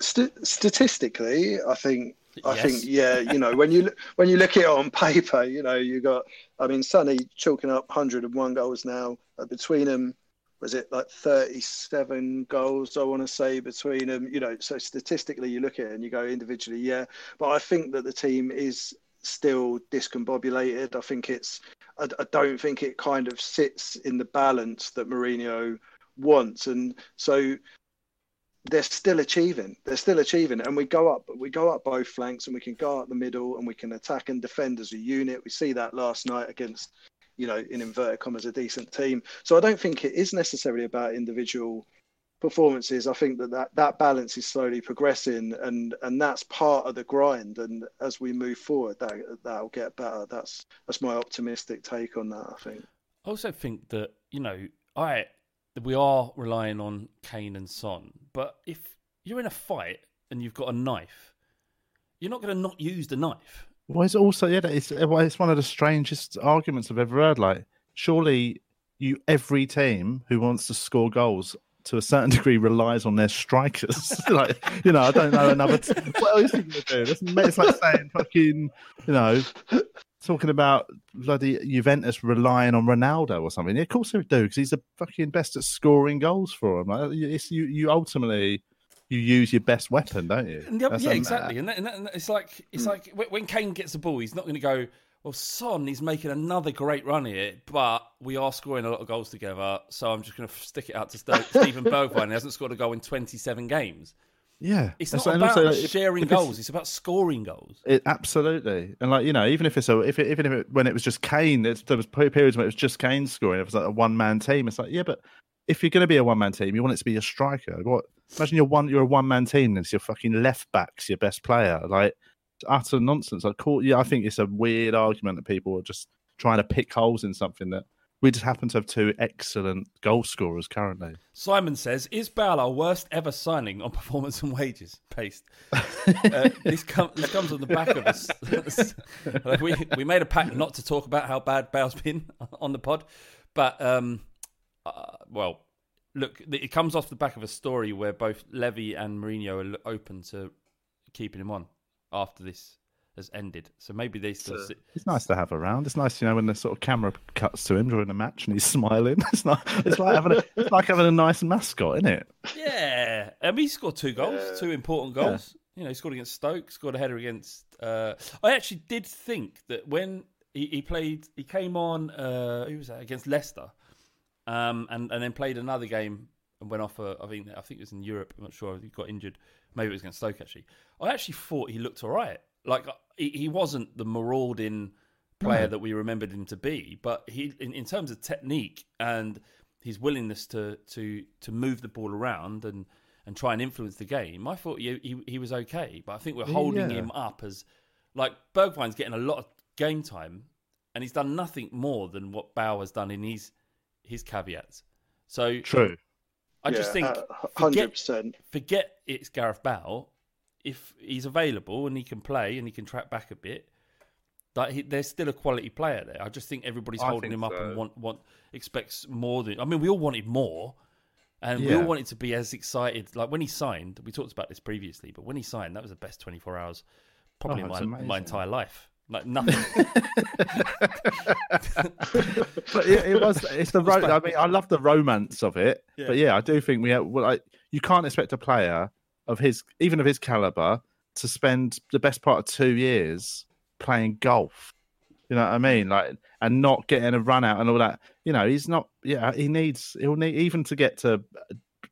St- statistically, I think I Yes. think yeah, you know, when you when you look at it on paper, you know, you got I mean, Sonny chalking up 101 goals now uh, between them. Was it like 37 goals? I want to say between them. You know, so statistically, you look at it and you go individually, yeah. But I think that the team is still discombobulated. I think it's. I, I don't think it kind of sits in the balance that Mourinho wants, and so they're still achieving. They're still achieving, and we go up. We go up both flanks, and we can go up the middle, and we can attack and defend as a unit. We see that last night against, you know, in inverted commas, a decent team. So I don't think it is necessarily about individual performances. I think that that, that balance is slowly progressing, and and that's part of the grind. And as we move forward, that that'll get better. That's that's my optimistic take on that. I think. I also think that you know, I we are relying on Kane and Son, but if you're in a fight and you've got a knife, you're not going to not use the knife. Well, it's also yeah, it's it's one of the strangest arguments I've ever heard. Like, surely you every team who wants to score goals to a certain degree relies on their strikers. like, you know, I don't know another. T- what else are you gonna do? It's like saying fucking, you know, talking about bloody Juventus relying on Ronaldo or something. Yeah, of course they do because he's the fucking best at scoring goals for them. Like, it's you. You ultimately. You use your best weapon, don't you? Yeah, exactly. And, that, and, that, and it's like it's hmm. like when- when Kane gets the ball, he's not going to go. Well, Son, he's making another great run here, but we are scoring a lot of goals together. So I'm just going to stick it out to St- Steven Bergwijn. He hasn't scored a goal in 27 games. Yeah, It's not about also, if- sharing if it's- goals. It's about scoring goals. It, absolutely, and like you know, even if it's a, if it, even if it, when it was just Kane, it's, there was periods when it was just Kane scoring. It was like a one man team. It's like, yeah, but if you're going to be a one man team, you want it to be a striker. What? Imagine you're one, you're a one man team, and it's your fucking left back's your best player. Like it's utter nonsense. Like, cool. Yeah, I think it's a weird argument that people are just trying to pick holes in something that we just happen to have two excellent goal scorers currently. Simon says, "Is Bale our worst ever signing on performance and wages?" Paste. Uh, this, com- this comes on the back of us. we we made a pact not to talk about how bad Bale's been on the pod, but um, uh, well, look, it comes off the back of a story where both Levy and Mourinho are open to keeping him on after this has ended. So maybe they still. sit- It's nice to have around. It's nice, you know, when the sort of camera cuts to him during a match and he's smiling. It's not. It's like having a. It's like having a nice mascot, isn't it? Yeah, I mean, he scored two goals, two important goals. You know, he scored against Stoke, scored a header against. Uh, I actually did think that when he, he played, he came on. Uh, who was that against Leicester, um, and and then played another game and went off. A, I think I think it was in Europe. I'm not sure. He got injured. Maybe it was against Stoke. Actually, I actually thought he looked all right. Like uh, he, he wasn't the marauding player that we remembered him to be, but he, in, in terms of technique and his willingness to to to move the ball around and and try and influence the game, I thought he he, he was okay. But I think we're holding Yeah. him up as like Bergwijn's getting a lot of game time, and he's done nothing more than what Bauer has done in his his caveats. So True. I just Yeah, think uh, forget, 100%. forget it's Gareth Bale. If he's available and he can play and he can track back a bit, like he, there's still a quality player there. I just think everybody's I holding think him up so. and want want expects more than. I mean, we all wanted more, and we all wanted to be as excited. Like when he signed, we talked about this previously, but when he signed, that was the best 24 hours probably Oh, in it's my my entire life. Like nothing. But it, it was. It's the. Ro- I mean, I love the romance of it. But yeah, I do think we. Have, well, I, you can't expect a player of his, even of his caliber, to spend the best part of two years playing golf. You know what I mean? Like, and not getting a run out and all that. You know, he's not. Yeah, he needs. He'll need even to get to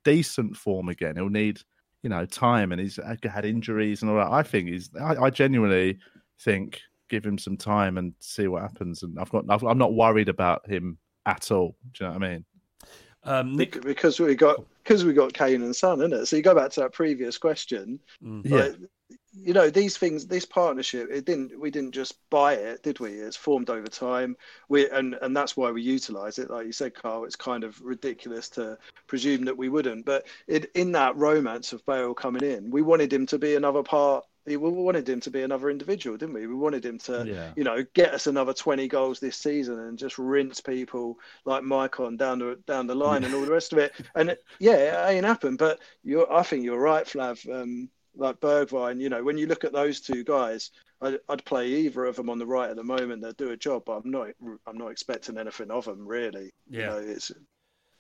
decent form again. He'll need. You know, time, and he's had injuries and all that. I think he's. I, I genuinely think give him some time and see what happens. And I've got. I've, I'm not worried about him at all. Do you know what I mean? um, Nick, because we got because we got Kane and Son, isn't it? So you go back to that previous question. Yeah. like, you know these things, this partnership. It didn't. We didn't just buy it, did we? It's formed over time. We and and that's why we utilize it. Like you said, Carl, it's kind of ridiculous to presume that we wouldn't. But it, in that romance of Bale coming in, we wanted him to be another part. We wanted him to be another individual, didn't we? We wanted him to, Yeah. you know, get us another twenty goals this season and just rinse people like Maicon down the down the line and all the rest of it. And it, yeah, it ain't happened. But you're, I think you're right, Flav. Um, like Bergwijn, you know, when you look at those two guys, I'd, I'd play either of them on the right at the moment. They'll do a job, but I'm not, I'm not expecting anything of them really. Yeah. You know, it's,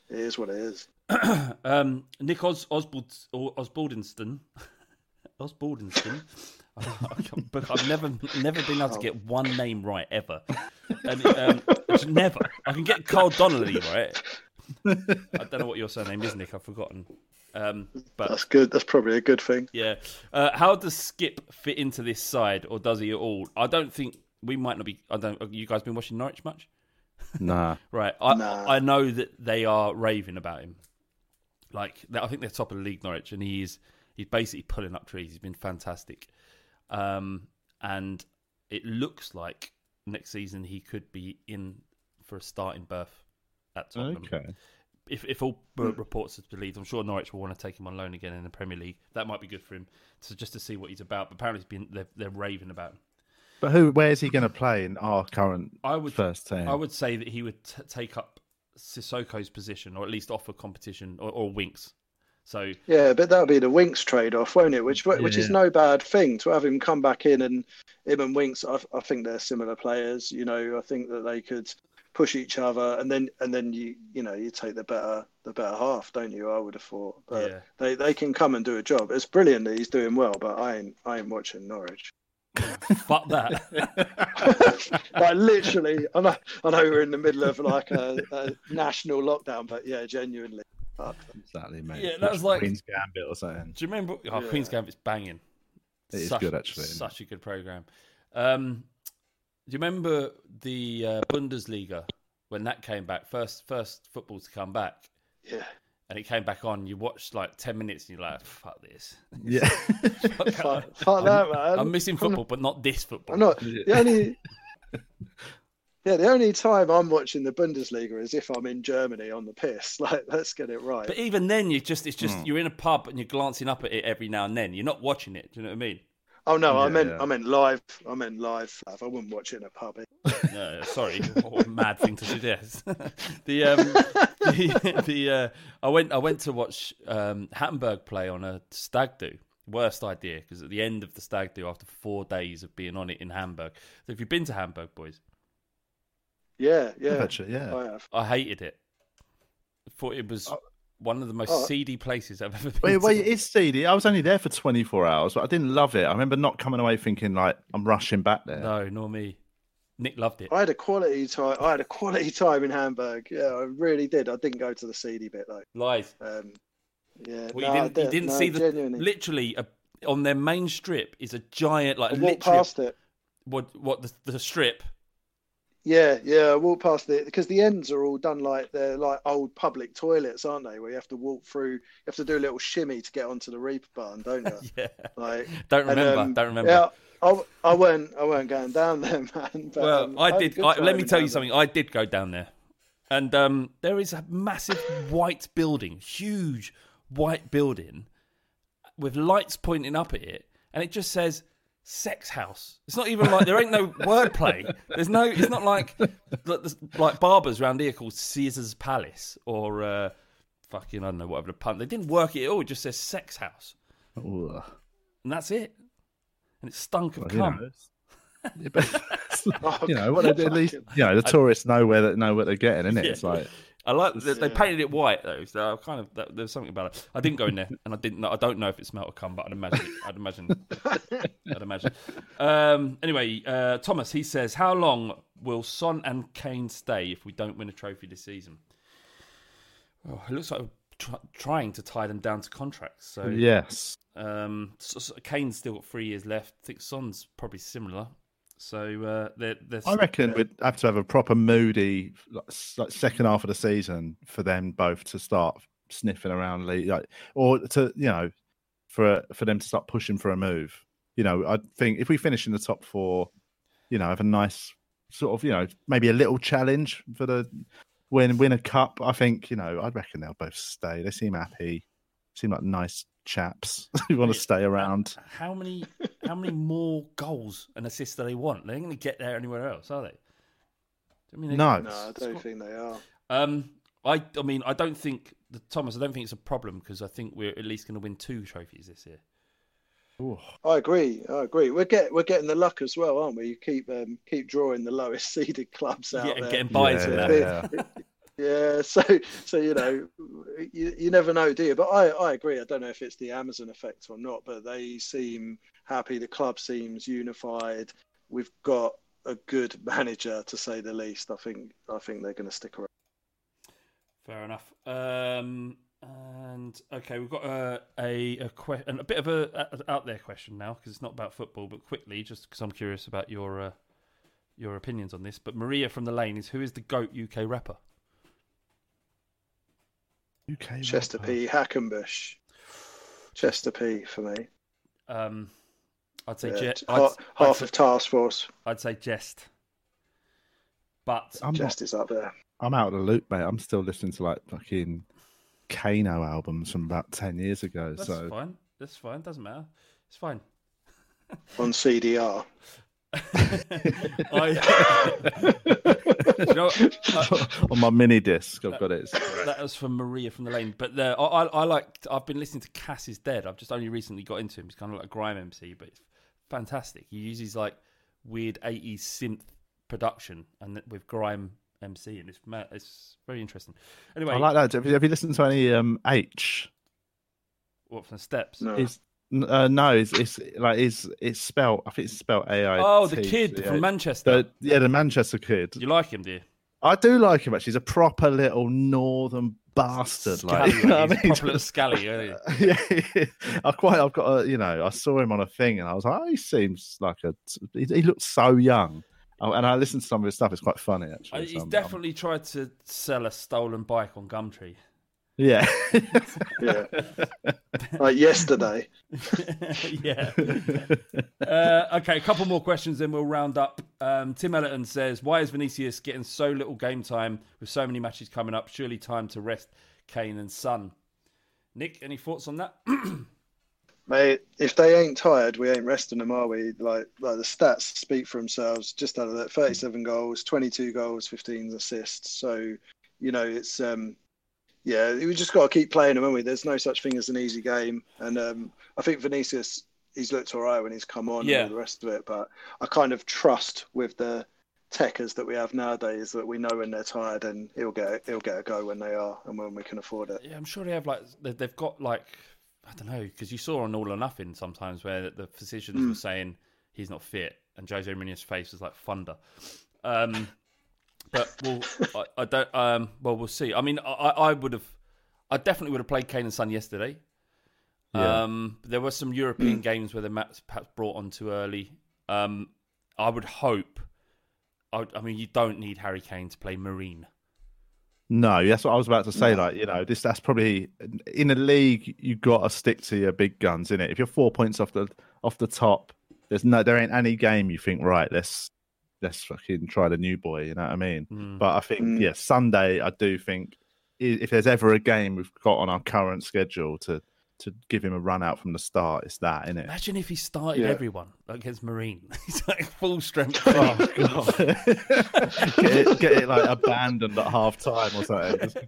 it is what it is. um, Nick Os- Osbald Osbaldenston. Osbaldenston. I can't- but I've never never been able to get one name right ever. And, um, never. I can get Carl Donnelly right. I don't know what your surname is, Nick. I've forgotten. Um, but That's good. That's probably a good thing. yeah, uh, how does Skip fit into this side, or does he at all? I don't think we might not be. I don't. Have you guys been watching Norwich much? Nah. Right. I Nah. I know that they are raving about him. Like I think they're top of the league, Norwich, and he's he's basically pulling up trees. He's been fantastic, um, and it looks like next season he could be in for a starting berth at Tottenham. Okay. If if all reports are believed, I'm sure Norwich will want to take him on loan again in the Premier League. That might be good for him, so just to see what he's about. But apparently, he's been they're, they're raving about him. But who? Where's he going to play in our current I would first team? I would say that he would t- take up Sissoko's position, or at least offer competition, or, or Winks. So Yeah, but that'll be the Winks trade-off, won't it? Which which is no bad thing to have him come back in and him and Winks. I, I think they're similar players. You know, I think that they could push each other, and then and then you you know you take the better the better half, don't you? I would have thought, but Yeah. they they can come and do a job. It's brilliant that he's doing well, but I ain't I ain't watching Norwich. fuck that. like literally, I know I know we're in the middle of like a, a national lockdown, but yeah, genuinely. Exactly, mate. Yeah, that was like- Queen's Gambit or something. Do you remember? Oh, Yeah. Queen's Gambit's banging. It is such, good, actually. Such a good program. Um, do you remember the uh, Bundesliga when that came back? First, first football to come back, Yeah. and it came back on. You watched like ten minutes, and you're like, "Fuck this! Yeah. Fuck, fuck that, man. I'm missing I'm football, but not this football." I'm not the only. Yeah, the only time I'm watching the Bundesliga is if I'm in Germany on the piss. Like, let's get it right. But even then, you just it's just Hmm. you're in a pub and you're glancing up at it every now and then. You're not watching it. Do you know what I mean? oh no, I meant yeah. I meant live. I meant live. I wouldn't watch it in a pub. No, sorry, what a mad thing to suggest. the um, the, the uh, I went I went to watch um, Hattenberg play on a stag do. Worst idea because at the end of the stag do, after four days of being on it in Hamburg, so if you've been to Hamburg, boys, Yeah, yeah. Actually, yeah. I have. I hated it. I thought it was one of the most Oh. seedy places I've ever been. Wait, to. wait, it's seedy. I was only there for 24 hours, but I didn't love it. I remember not coming away thinking like I'm rushing back there. No, nor me. Nick loved it. I had a quality time. I had a quality time in Hamburg. Yeah, I really did. I didn't go to the seedy bit though. Lies. Um, yeah, Well, no, you didn't, you did- didn't no, see the genuinely. literally a, on their main strip is a giant like I walked literally past it. what what the, the strip. Yeah, yeah, I walked past it because the ends are all done like they're like old public toilets, aren't they? Where you have to walk through, you have to do a little shimmy to get onto the Reeperbahn, don't you? Yeah, Like, don't and, remember. um, don't remember. Yeah, I, I weren't, I weren't going down there, man. But, well, um, I did. I, let me tell you Hamburg. something. I did go down there, and um, there is a massive white building, huge white building, with lights pointing up at it, and it just says sex house. It's not even like there ain't no wordplay. There's no. It's not like like, like barbers around here called Caesar's Palace or uh, fucking I don't know whatever the pun. They didn't work it at all. It just says sex house, Ugh. and that's it. And it stunk of Well, you cum. know, Yeah, but- Oh, you know, what they, at least you know the tourists know where that know what they're getting, isn't it? Yeah. It's like I like that they painted it white though, so I kind of that, there's something about it. I didn't go in there, and I didn't. know I don't know if it smelled of cum, but I'd imagine. I'd imagine. I'd imagine. Um, anyway, uh, Thomas he says, "How long will Son and Kane stay if we don't win a trophy this season?" Oh, it looks like we're tr- trying to tie them down to contracts. So yes, um, so, so Kane's still got three years left. I think Son's probably similar. So uh, they're, they're I reckon we'd have to have a proper moody like, second half of the season for them both to start sniffing around like, or to you know, for for them to start pushing for a move. You know, I think if we finish in the top four, you know, have a nice sort of you know maybe a little challenge for the win win a cup. I think you know I'd reckon they'll both stay. They seem happy, seem like nice chaps who want to stay around. How many how many more goals and assists do they want? They're going to get there anywhere else, are they? I mean, they- No, No, I don't think they are. Um, I I mean, I don't think the Thomas. I don't think it's a problem because I think we're at least going to win two trophies this year. Ooh. I agree. I agree. We're get we're getting the luck as well, aren't we? You keep um, keep drawing the lowest seeded clubs out yeah, there. getting buys Yeah, and yeah, that. yeah. Yeah, so so you know, you, you never know, do you? But I, I agree. I don't know if it's the Amazon effect or not, but they seem happy. The club seems unified. We've got a good manager, to say the least. I think I think they're going to stick around. Fair enough. Um, and okay, we've got a a a, que- a bit of a, a out there question now because it's not about football, but quickly, just because I'm curious about your uh, your opinions on this. But Maria from the Lane is who is the goat UK rapper? UK Chester. P. Hackenbush. Chester P. for me. Um, I'd say Yeah, Je- ha- I'd, half I'd, of Task Force. I'd say Jest. But I'm not Jest is up there. I'm out of the loop, mate. I'm still listening to like fucking Kano albums from about ten years ago. that's so fine. That's fine. Doesn't matter. It's fine. on CDR. I, You know, uh, on my mini disc, I've got it. that was from Maria from the Lane. But the, I, I, I like. I've been listening to Casisdead. I've just only recently got into him. He's kind of like a grime MC, but it's fantastic. He uses like weird '80s synth production and th- with grime MC, and it's it's very interesting. Anyway, I like that. Have you, have you listened to any um, H? what from Steps? No. Is uh, no, it's, it's like it's it's spelled. I think it's spelled A I. Oh, the kid from Manchester. The, yeah, the Manchester kid. You like him, dear? I do like him actually. He's a proper little northern bastard. Like, you know what I mean? Proper little scally. yeah, yeah. I quite. I've got a. You know, I saw him on a thing, and I was like, oh, he seems like a. He, he looks so young. Oh, and I listened to some of his stuff. It's quite funny, Uh, actually. He's So I'm- definitely tried to sell a stolen bike on Gumtree. Yeah. Yeah. like yesterday. yeah. uh, okay, a couple more questions, then we'll round up. Um, Tim Ellerton says, "Why is Vinicius getting so little game time with so many matches coming up? Surely time to rest Kane and Son." Nick, any thoughts on that? Mate, if they ain't tired, we ain't resting them, are we? Like, like the stats speak for themselves. Just out of that, thirty-seven goals, twenty-two goals, fifteen assists. So, you know, it's um, yeah, we just got to keep playing them, haven't we? There's no such thing as an easy game, and um, I think Vinicius, he's looked all right when he's come on Yeah. and the rest of it. But I kind of trust with the techers that we have nowadays that we know when they're tired and he'll get he'll get a go when they are and when we can afford it. Yeah, I'm sure they have like they- they've got like I don't know because you saw on All or Nothing sometimes where the physicians were saying he's not fit and Jose Mourinho's face was like thunder. Um, but we'll I, I don't um well we'll see. I mean I, I would have I definitely would have played Kane and Son yesterday. Yeah. Um, there were some European games where the maps perhaps brought on too early. Um, I would hope. I, I mean, you don't need Harry Kane to play Marine. No, that's what I was about to say. Like, you know, this that's probably in a league you got to stick to your big guns in it. If you're four points off the off the top, there's no there ain't any game you think right. Let's let's fucking try the new boy. You know what I mean? Mm. But I think Mm. yeah, Sunday I do think if there's ever a game we've got on our current schedule to to give him a run out from the start, it's that, isn't it? Imagine if he started Yeah. everyone against Marine. He's like full strength. Oh, God. get, it, get it like abandoned at half time or something. Just-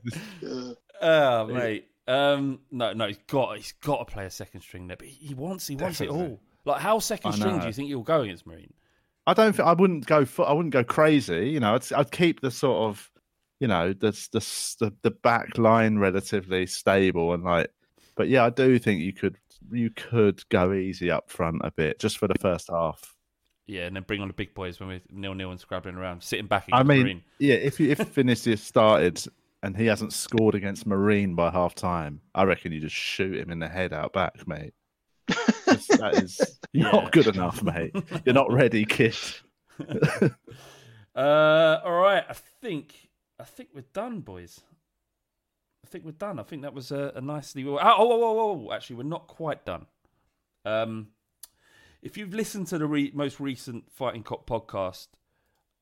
just- Oh mate. Um, no, no, he's got he's got to play a second string there, but he, he wants he wants it all. Like how second string do you think you'll go against Marine? I don't. Think, I wouldn't go. fu- I wouldn't go crazy. You know, I'd, I'd keep the sort of, you know, the the the, the back line relatively stable and like. But yeah, I do think you could you could go easy up front a bit just for the first half. Yeah, and then bring on the big boys when we're nil nil and scrabbling around, sitting back I mean, Marine. yeah, if if Vinicius started and he hasn't scored against Marine by half time, I reckon you just shoot him in the head out back, mate. Just- that is Yeah. not good enough, mate. You're not ready, kid. Uh, all right, I think I think we're done, boys. I think we're done. I think that was a, a nicely. Oh, oh, oh, oh, oh, actually, we're not quite done. Um, if you've listened to the re- most recent Fighting Cock podcast,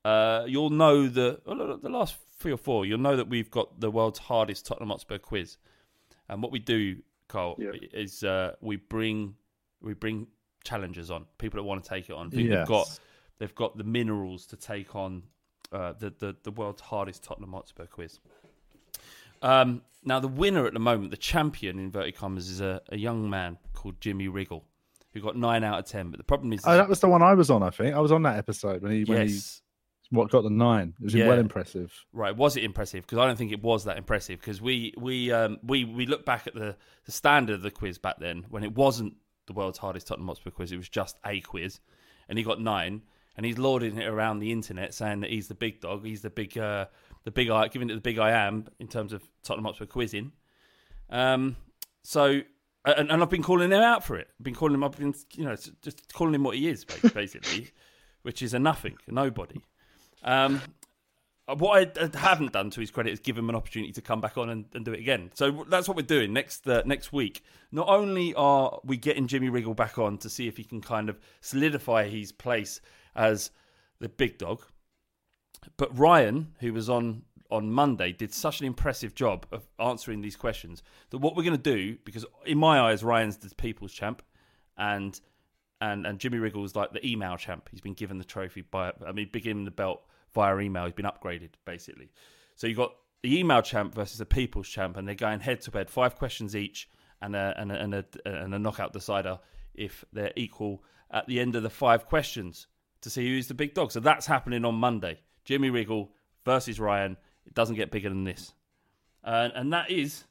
uh, you'll know that oh, look, the last three or four, you'll know that we've got the world's hardest Tottenham Hotspur quiz. And what we do, Carl, Yeah. is uh, we bring we bring challengers on people that want to take it on. People Yes. have got they've got the minerals to take on uh, the, the the world's hardest Tottenham Hotspur quiz. Um, now, the winner at the moment, the champion, in inverted commas, is a, a young man called Jimmy Wriggle, who got nine out of ten. But the problem is, Oh, that was the one I was on. I think I was on that episode when he when yes, he what got the nine. It was Yeah. well impressive. right. Was it impressive? Because I don't think it was that impressive. Because we we um, we we look back at the, the standard of the quiz back then when it wasn't the world's hardest Tottenham Hotspur quiz. It was just a quiz, and he got nine. And he's lauding it around the internet, saying that he's the big dog. He's the big, uh, the big I, giving it the big I am in terms of Tottenham Hotspur quizzing. Um, so, and, and I've been calling him out for it. I've been calling him. I've been, you know, just calling him what he is, basically, which is a nothing, a nobody. Um, what I haven't done to his credit is give him an opportunity to come back on and, and do it again. So that's what we're doing next uh, next week. Not only are we getting Jimmy Wriggle back on to see if he can kind of solidify his place as the big dog, but Ryan, who was on on Monday, did such an impressive job of answering these questions that what we're going to do, because in my eyes, Ryan's the people's champ, and and and Jimmy Wriggle's like the email champ. He's been given the trophy by, I mean, been given the belt via email. He's been upgraded basically. So you've got the email champ versus the people's champ, and they're going head to head, five questions each, and a and a, and a, and a knockout decider if they're equal at the end of the five questions to see who's the big dog. So that's happening on Monday. Jimmy Wriggle versus Ryan. It doesn't get bigger than this, and and that is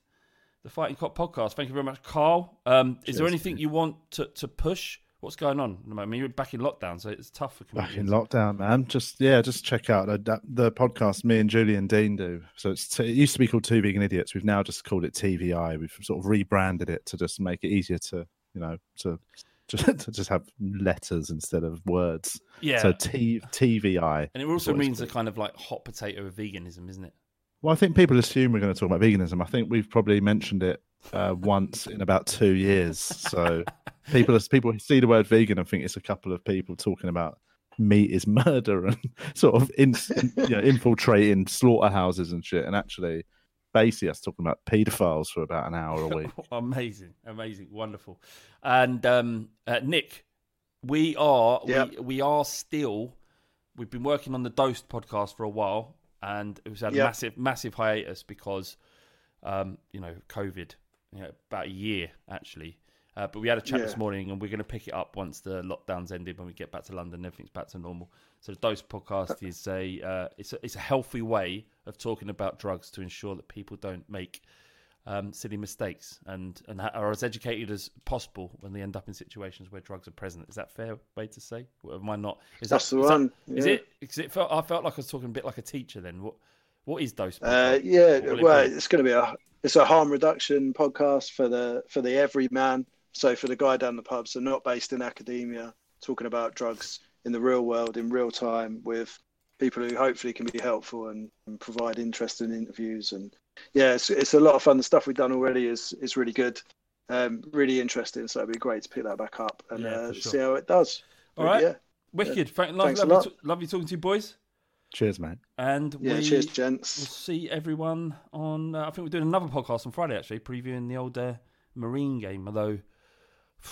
the Fighting Cock podcast. Thank you very much, Carl. Um, is there anything you want to, to push What's going on? at the moment? I mean, you're back in lockdown, so it's tough for Back in lockdown, man. Just yeah, just check out the, the podcast me and Julian Dean do. So it's it used to be called Two Vegan Idiots. We've now just called it TVI. We've sort of rebranded it to just make it easier to you know to to, to just have letters instead of words. yeah, So T TVI. and it also means a kind of like hot potato of veganism, isn't it? Well, I think people assume we're going to talk about veganism. I think we've probably mentioned it uh, once in about two years. So people people see the word vegan and think it's a couple of people talking about meat is murder and sort of in, you know, infiltrating slaughterhouses and shit. And actually, basically, us talking about paedophiles for about an hour a week. amazing, amazing, wonderful. And um, uh, Nick, we are Yep. we, we are still. We've been working on the Dosed podcast for a while, and it was had a Yep. massive, massive hiatus because, um, you know, COVID. You know, about a year actually. Uh, but we had a chat this morning, and we're going to pick it up once the lockdowns ended. When we get back to London, everything's back to normal. So the Dose podcast is a uh, it's a, it's a healthy way of talking about drugs to ensure that people don't make um, silly mistakes and and are as educated as possible when they end up in situations where drugs are present. Is that a fair way to say? Or am I not? Is That's that, the is that- one, Is yeah. it? Because it felt I felt like I was talking a bit like a teacher. Then what? What is dose? Uh, yeah, will it well, it's going to be a it's a harm reduction podcast for the for the everyman. So for the guy down the pub, so not based in academia, talking about drugs in the real world in real time with people who hopefully can be helpful and, and provide interesting interviews. And yeah, it's, it's a lot of fun. The stuff we've done already is is really good, um, really interesting. So it'd be great to pick that back up and Yeah, uh, sure. see how it does. All right. Yeah. Wicked. Thank, love, Thanks a lovely, lot. to- lovely talking to you, boys. Cheers, mate. And Yeah. Cheers, gents. We'll see everyone on. Uh, I think we're doing another podcast on Friday, actually, previewing the old uh, Marine game. Although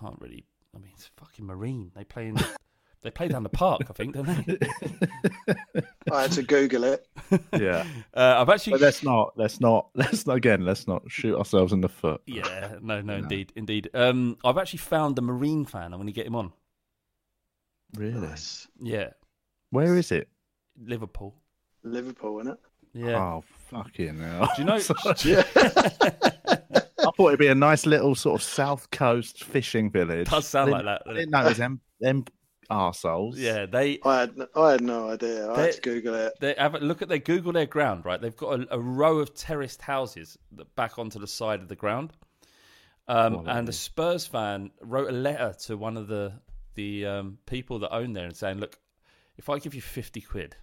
can't really. I mean, it's fucking Marine. They play in. they play down the park, I think, don't they? I had to Google it. Yeah, Uh, I've actually. but let's not let's not let's not again let's not shoot ourselves in the foot. Yeah, no, no, indeed, indeed. Um, I've actually found the Marine fan. I'm going to get him on. Really? Nice. Yeah, Where is it? Liverpool. Liverpool, isn't it? Yeah. Oh fucking hell! Do you know? I thought it'd be a nice little sort of south coast fishing village. Does sound like that, I doesn't didn't know it was them them arseholes. yeah, they I had I had no idea. I They- had to Google it. they have a look at their Google their ground, right? They've got a, a row of terraced houses that back onto the side of the ground. Um, and a Spurs fan wrote a letter to one of the the um, people that own there and saying, "Look, if I give you fifty quid,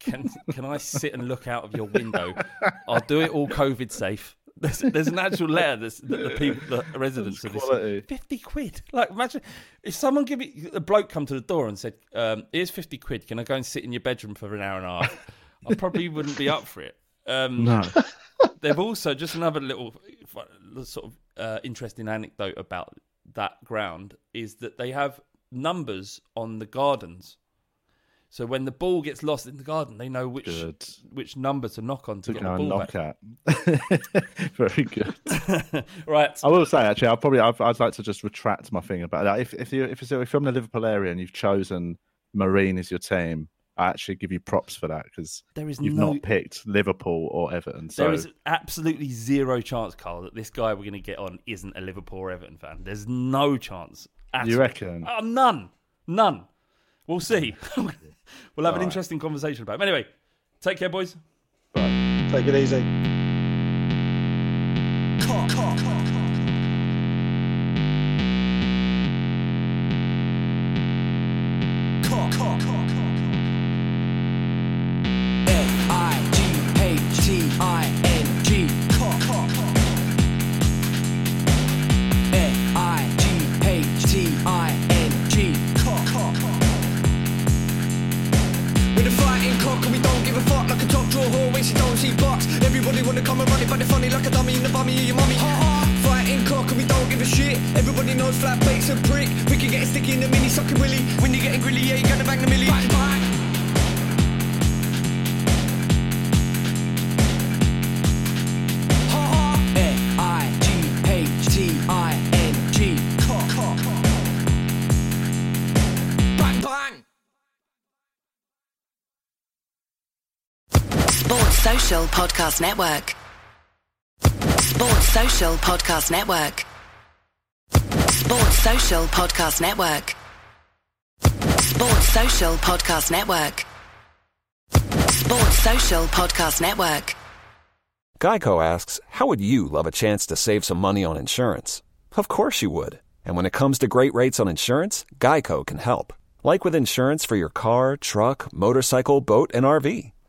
can can I sit and look out of your window? I'll do it all COVID safe." There's, there's an actual letter that's, that the people, the residents of this, fifty quid. Like, imagine if someone give me a bloke come to the door and said, um, "Here's fifty quid. Can I go and sit in your bedroom for an hour and a half?" I probably wouldn't be up for it. Um, No. They've also just another little sort of uh, interesting anecdote about that ground is that they have numbers on the gardens. So when the ball gets lost in the garden, they know which Good. which number to knock on to, To get go the and ball knock back. at. Very good. right. I will say actually, I'll probably I'd, I'd like to just retract my thing about that. If if you if you're, if you're from the Liverpool area and you've chosen Marine as your team, I actually give you props for that because There is you've no- not picked Liverpool or Everton. So There is absolutely zero chance, Carl, that this guy we're going to get on isn't a Liverpool or Everton fan. There's no chance. You reckon? Oh, none. None. We'll see. we'll have an All right. interesting conversation about it. But anyway, take care, boys. Bye. Take it easy. F-I-G-H-T-I-N-G Podcast Network. Sports Social Podcast Network. Sports Social Podcast Network. Sports Social Podcast Network. Sports Social Podcast Network. Geico asks, How would you love a chance to save some money on insurance? Of course you would. And when it comes to great rates on insurance, Geico can help. Like with insurance for your car, truck, motorcycle, boat, and RV.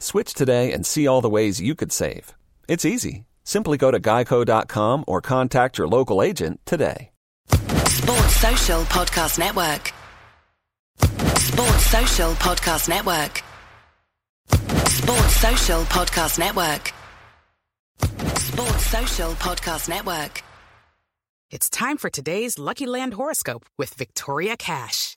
Switch today and see all the ways you could save. It's easy. Simply go to geico.com or contact your local agent today. Sports Social Podcast Network. Sports Social Podcast Network. Sports Social Podcast Network. Sports Social Podcast Network. It's time for today's Lucky Land horoscope with Victoria Cash.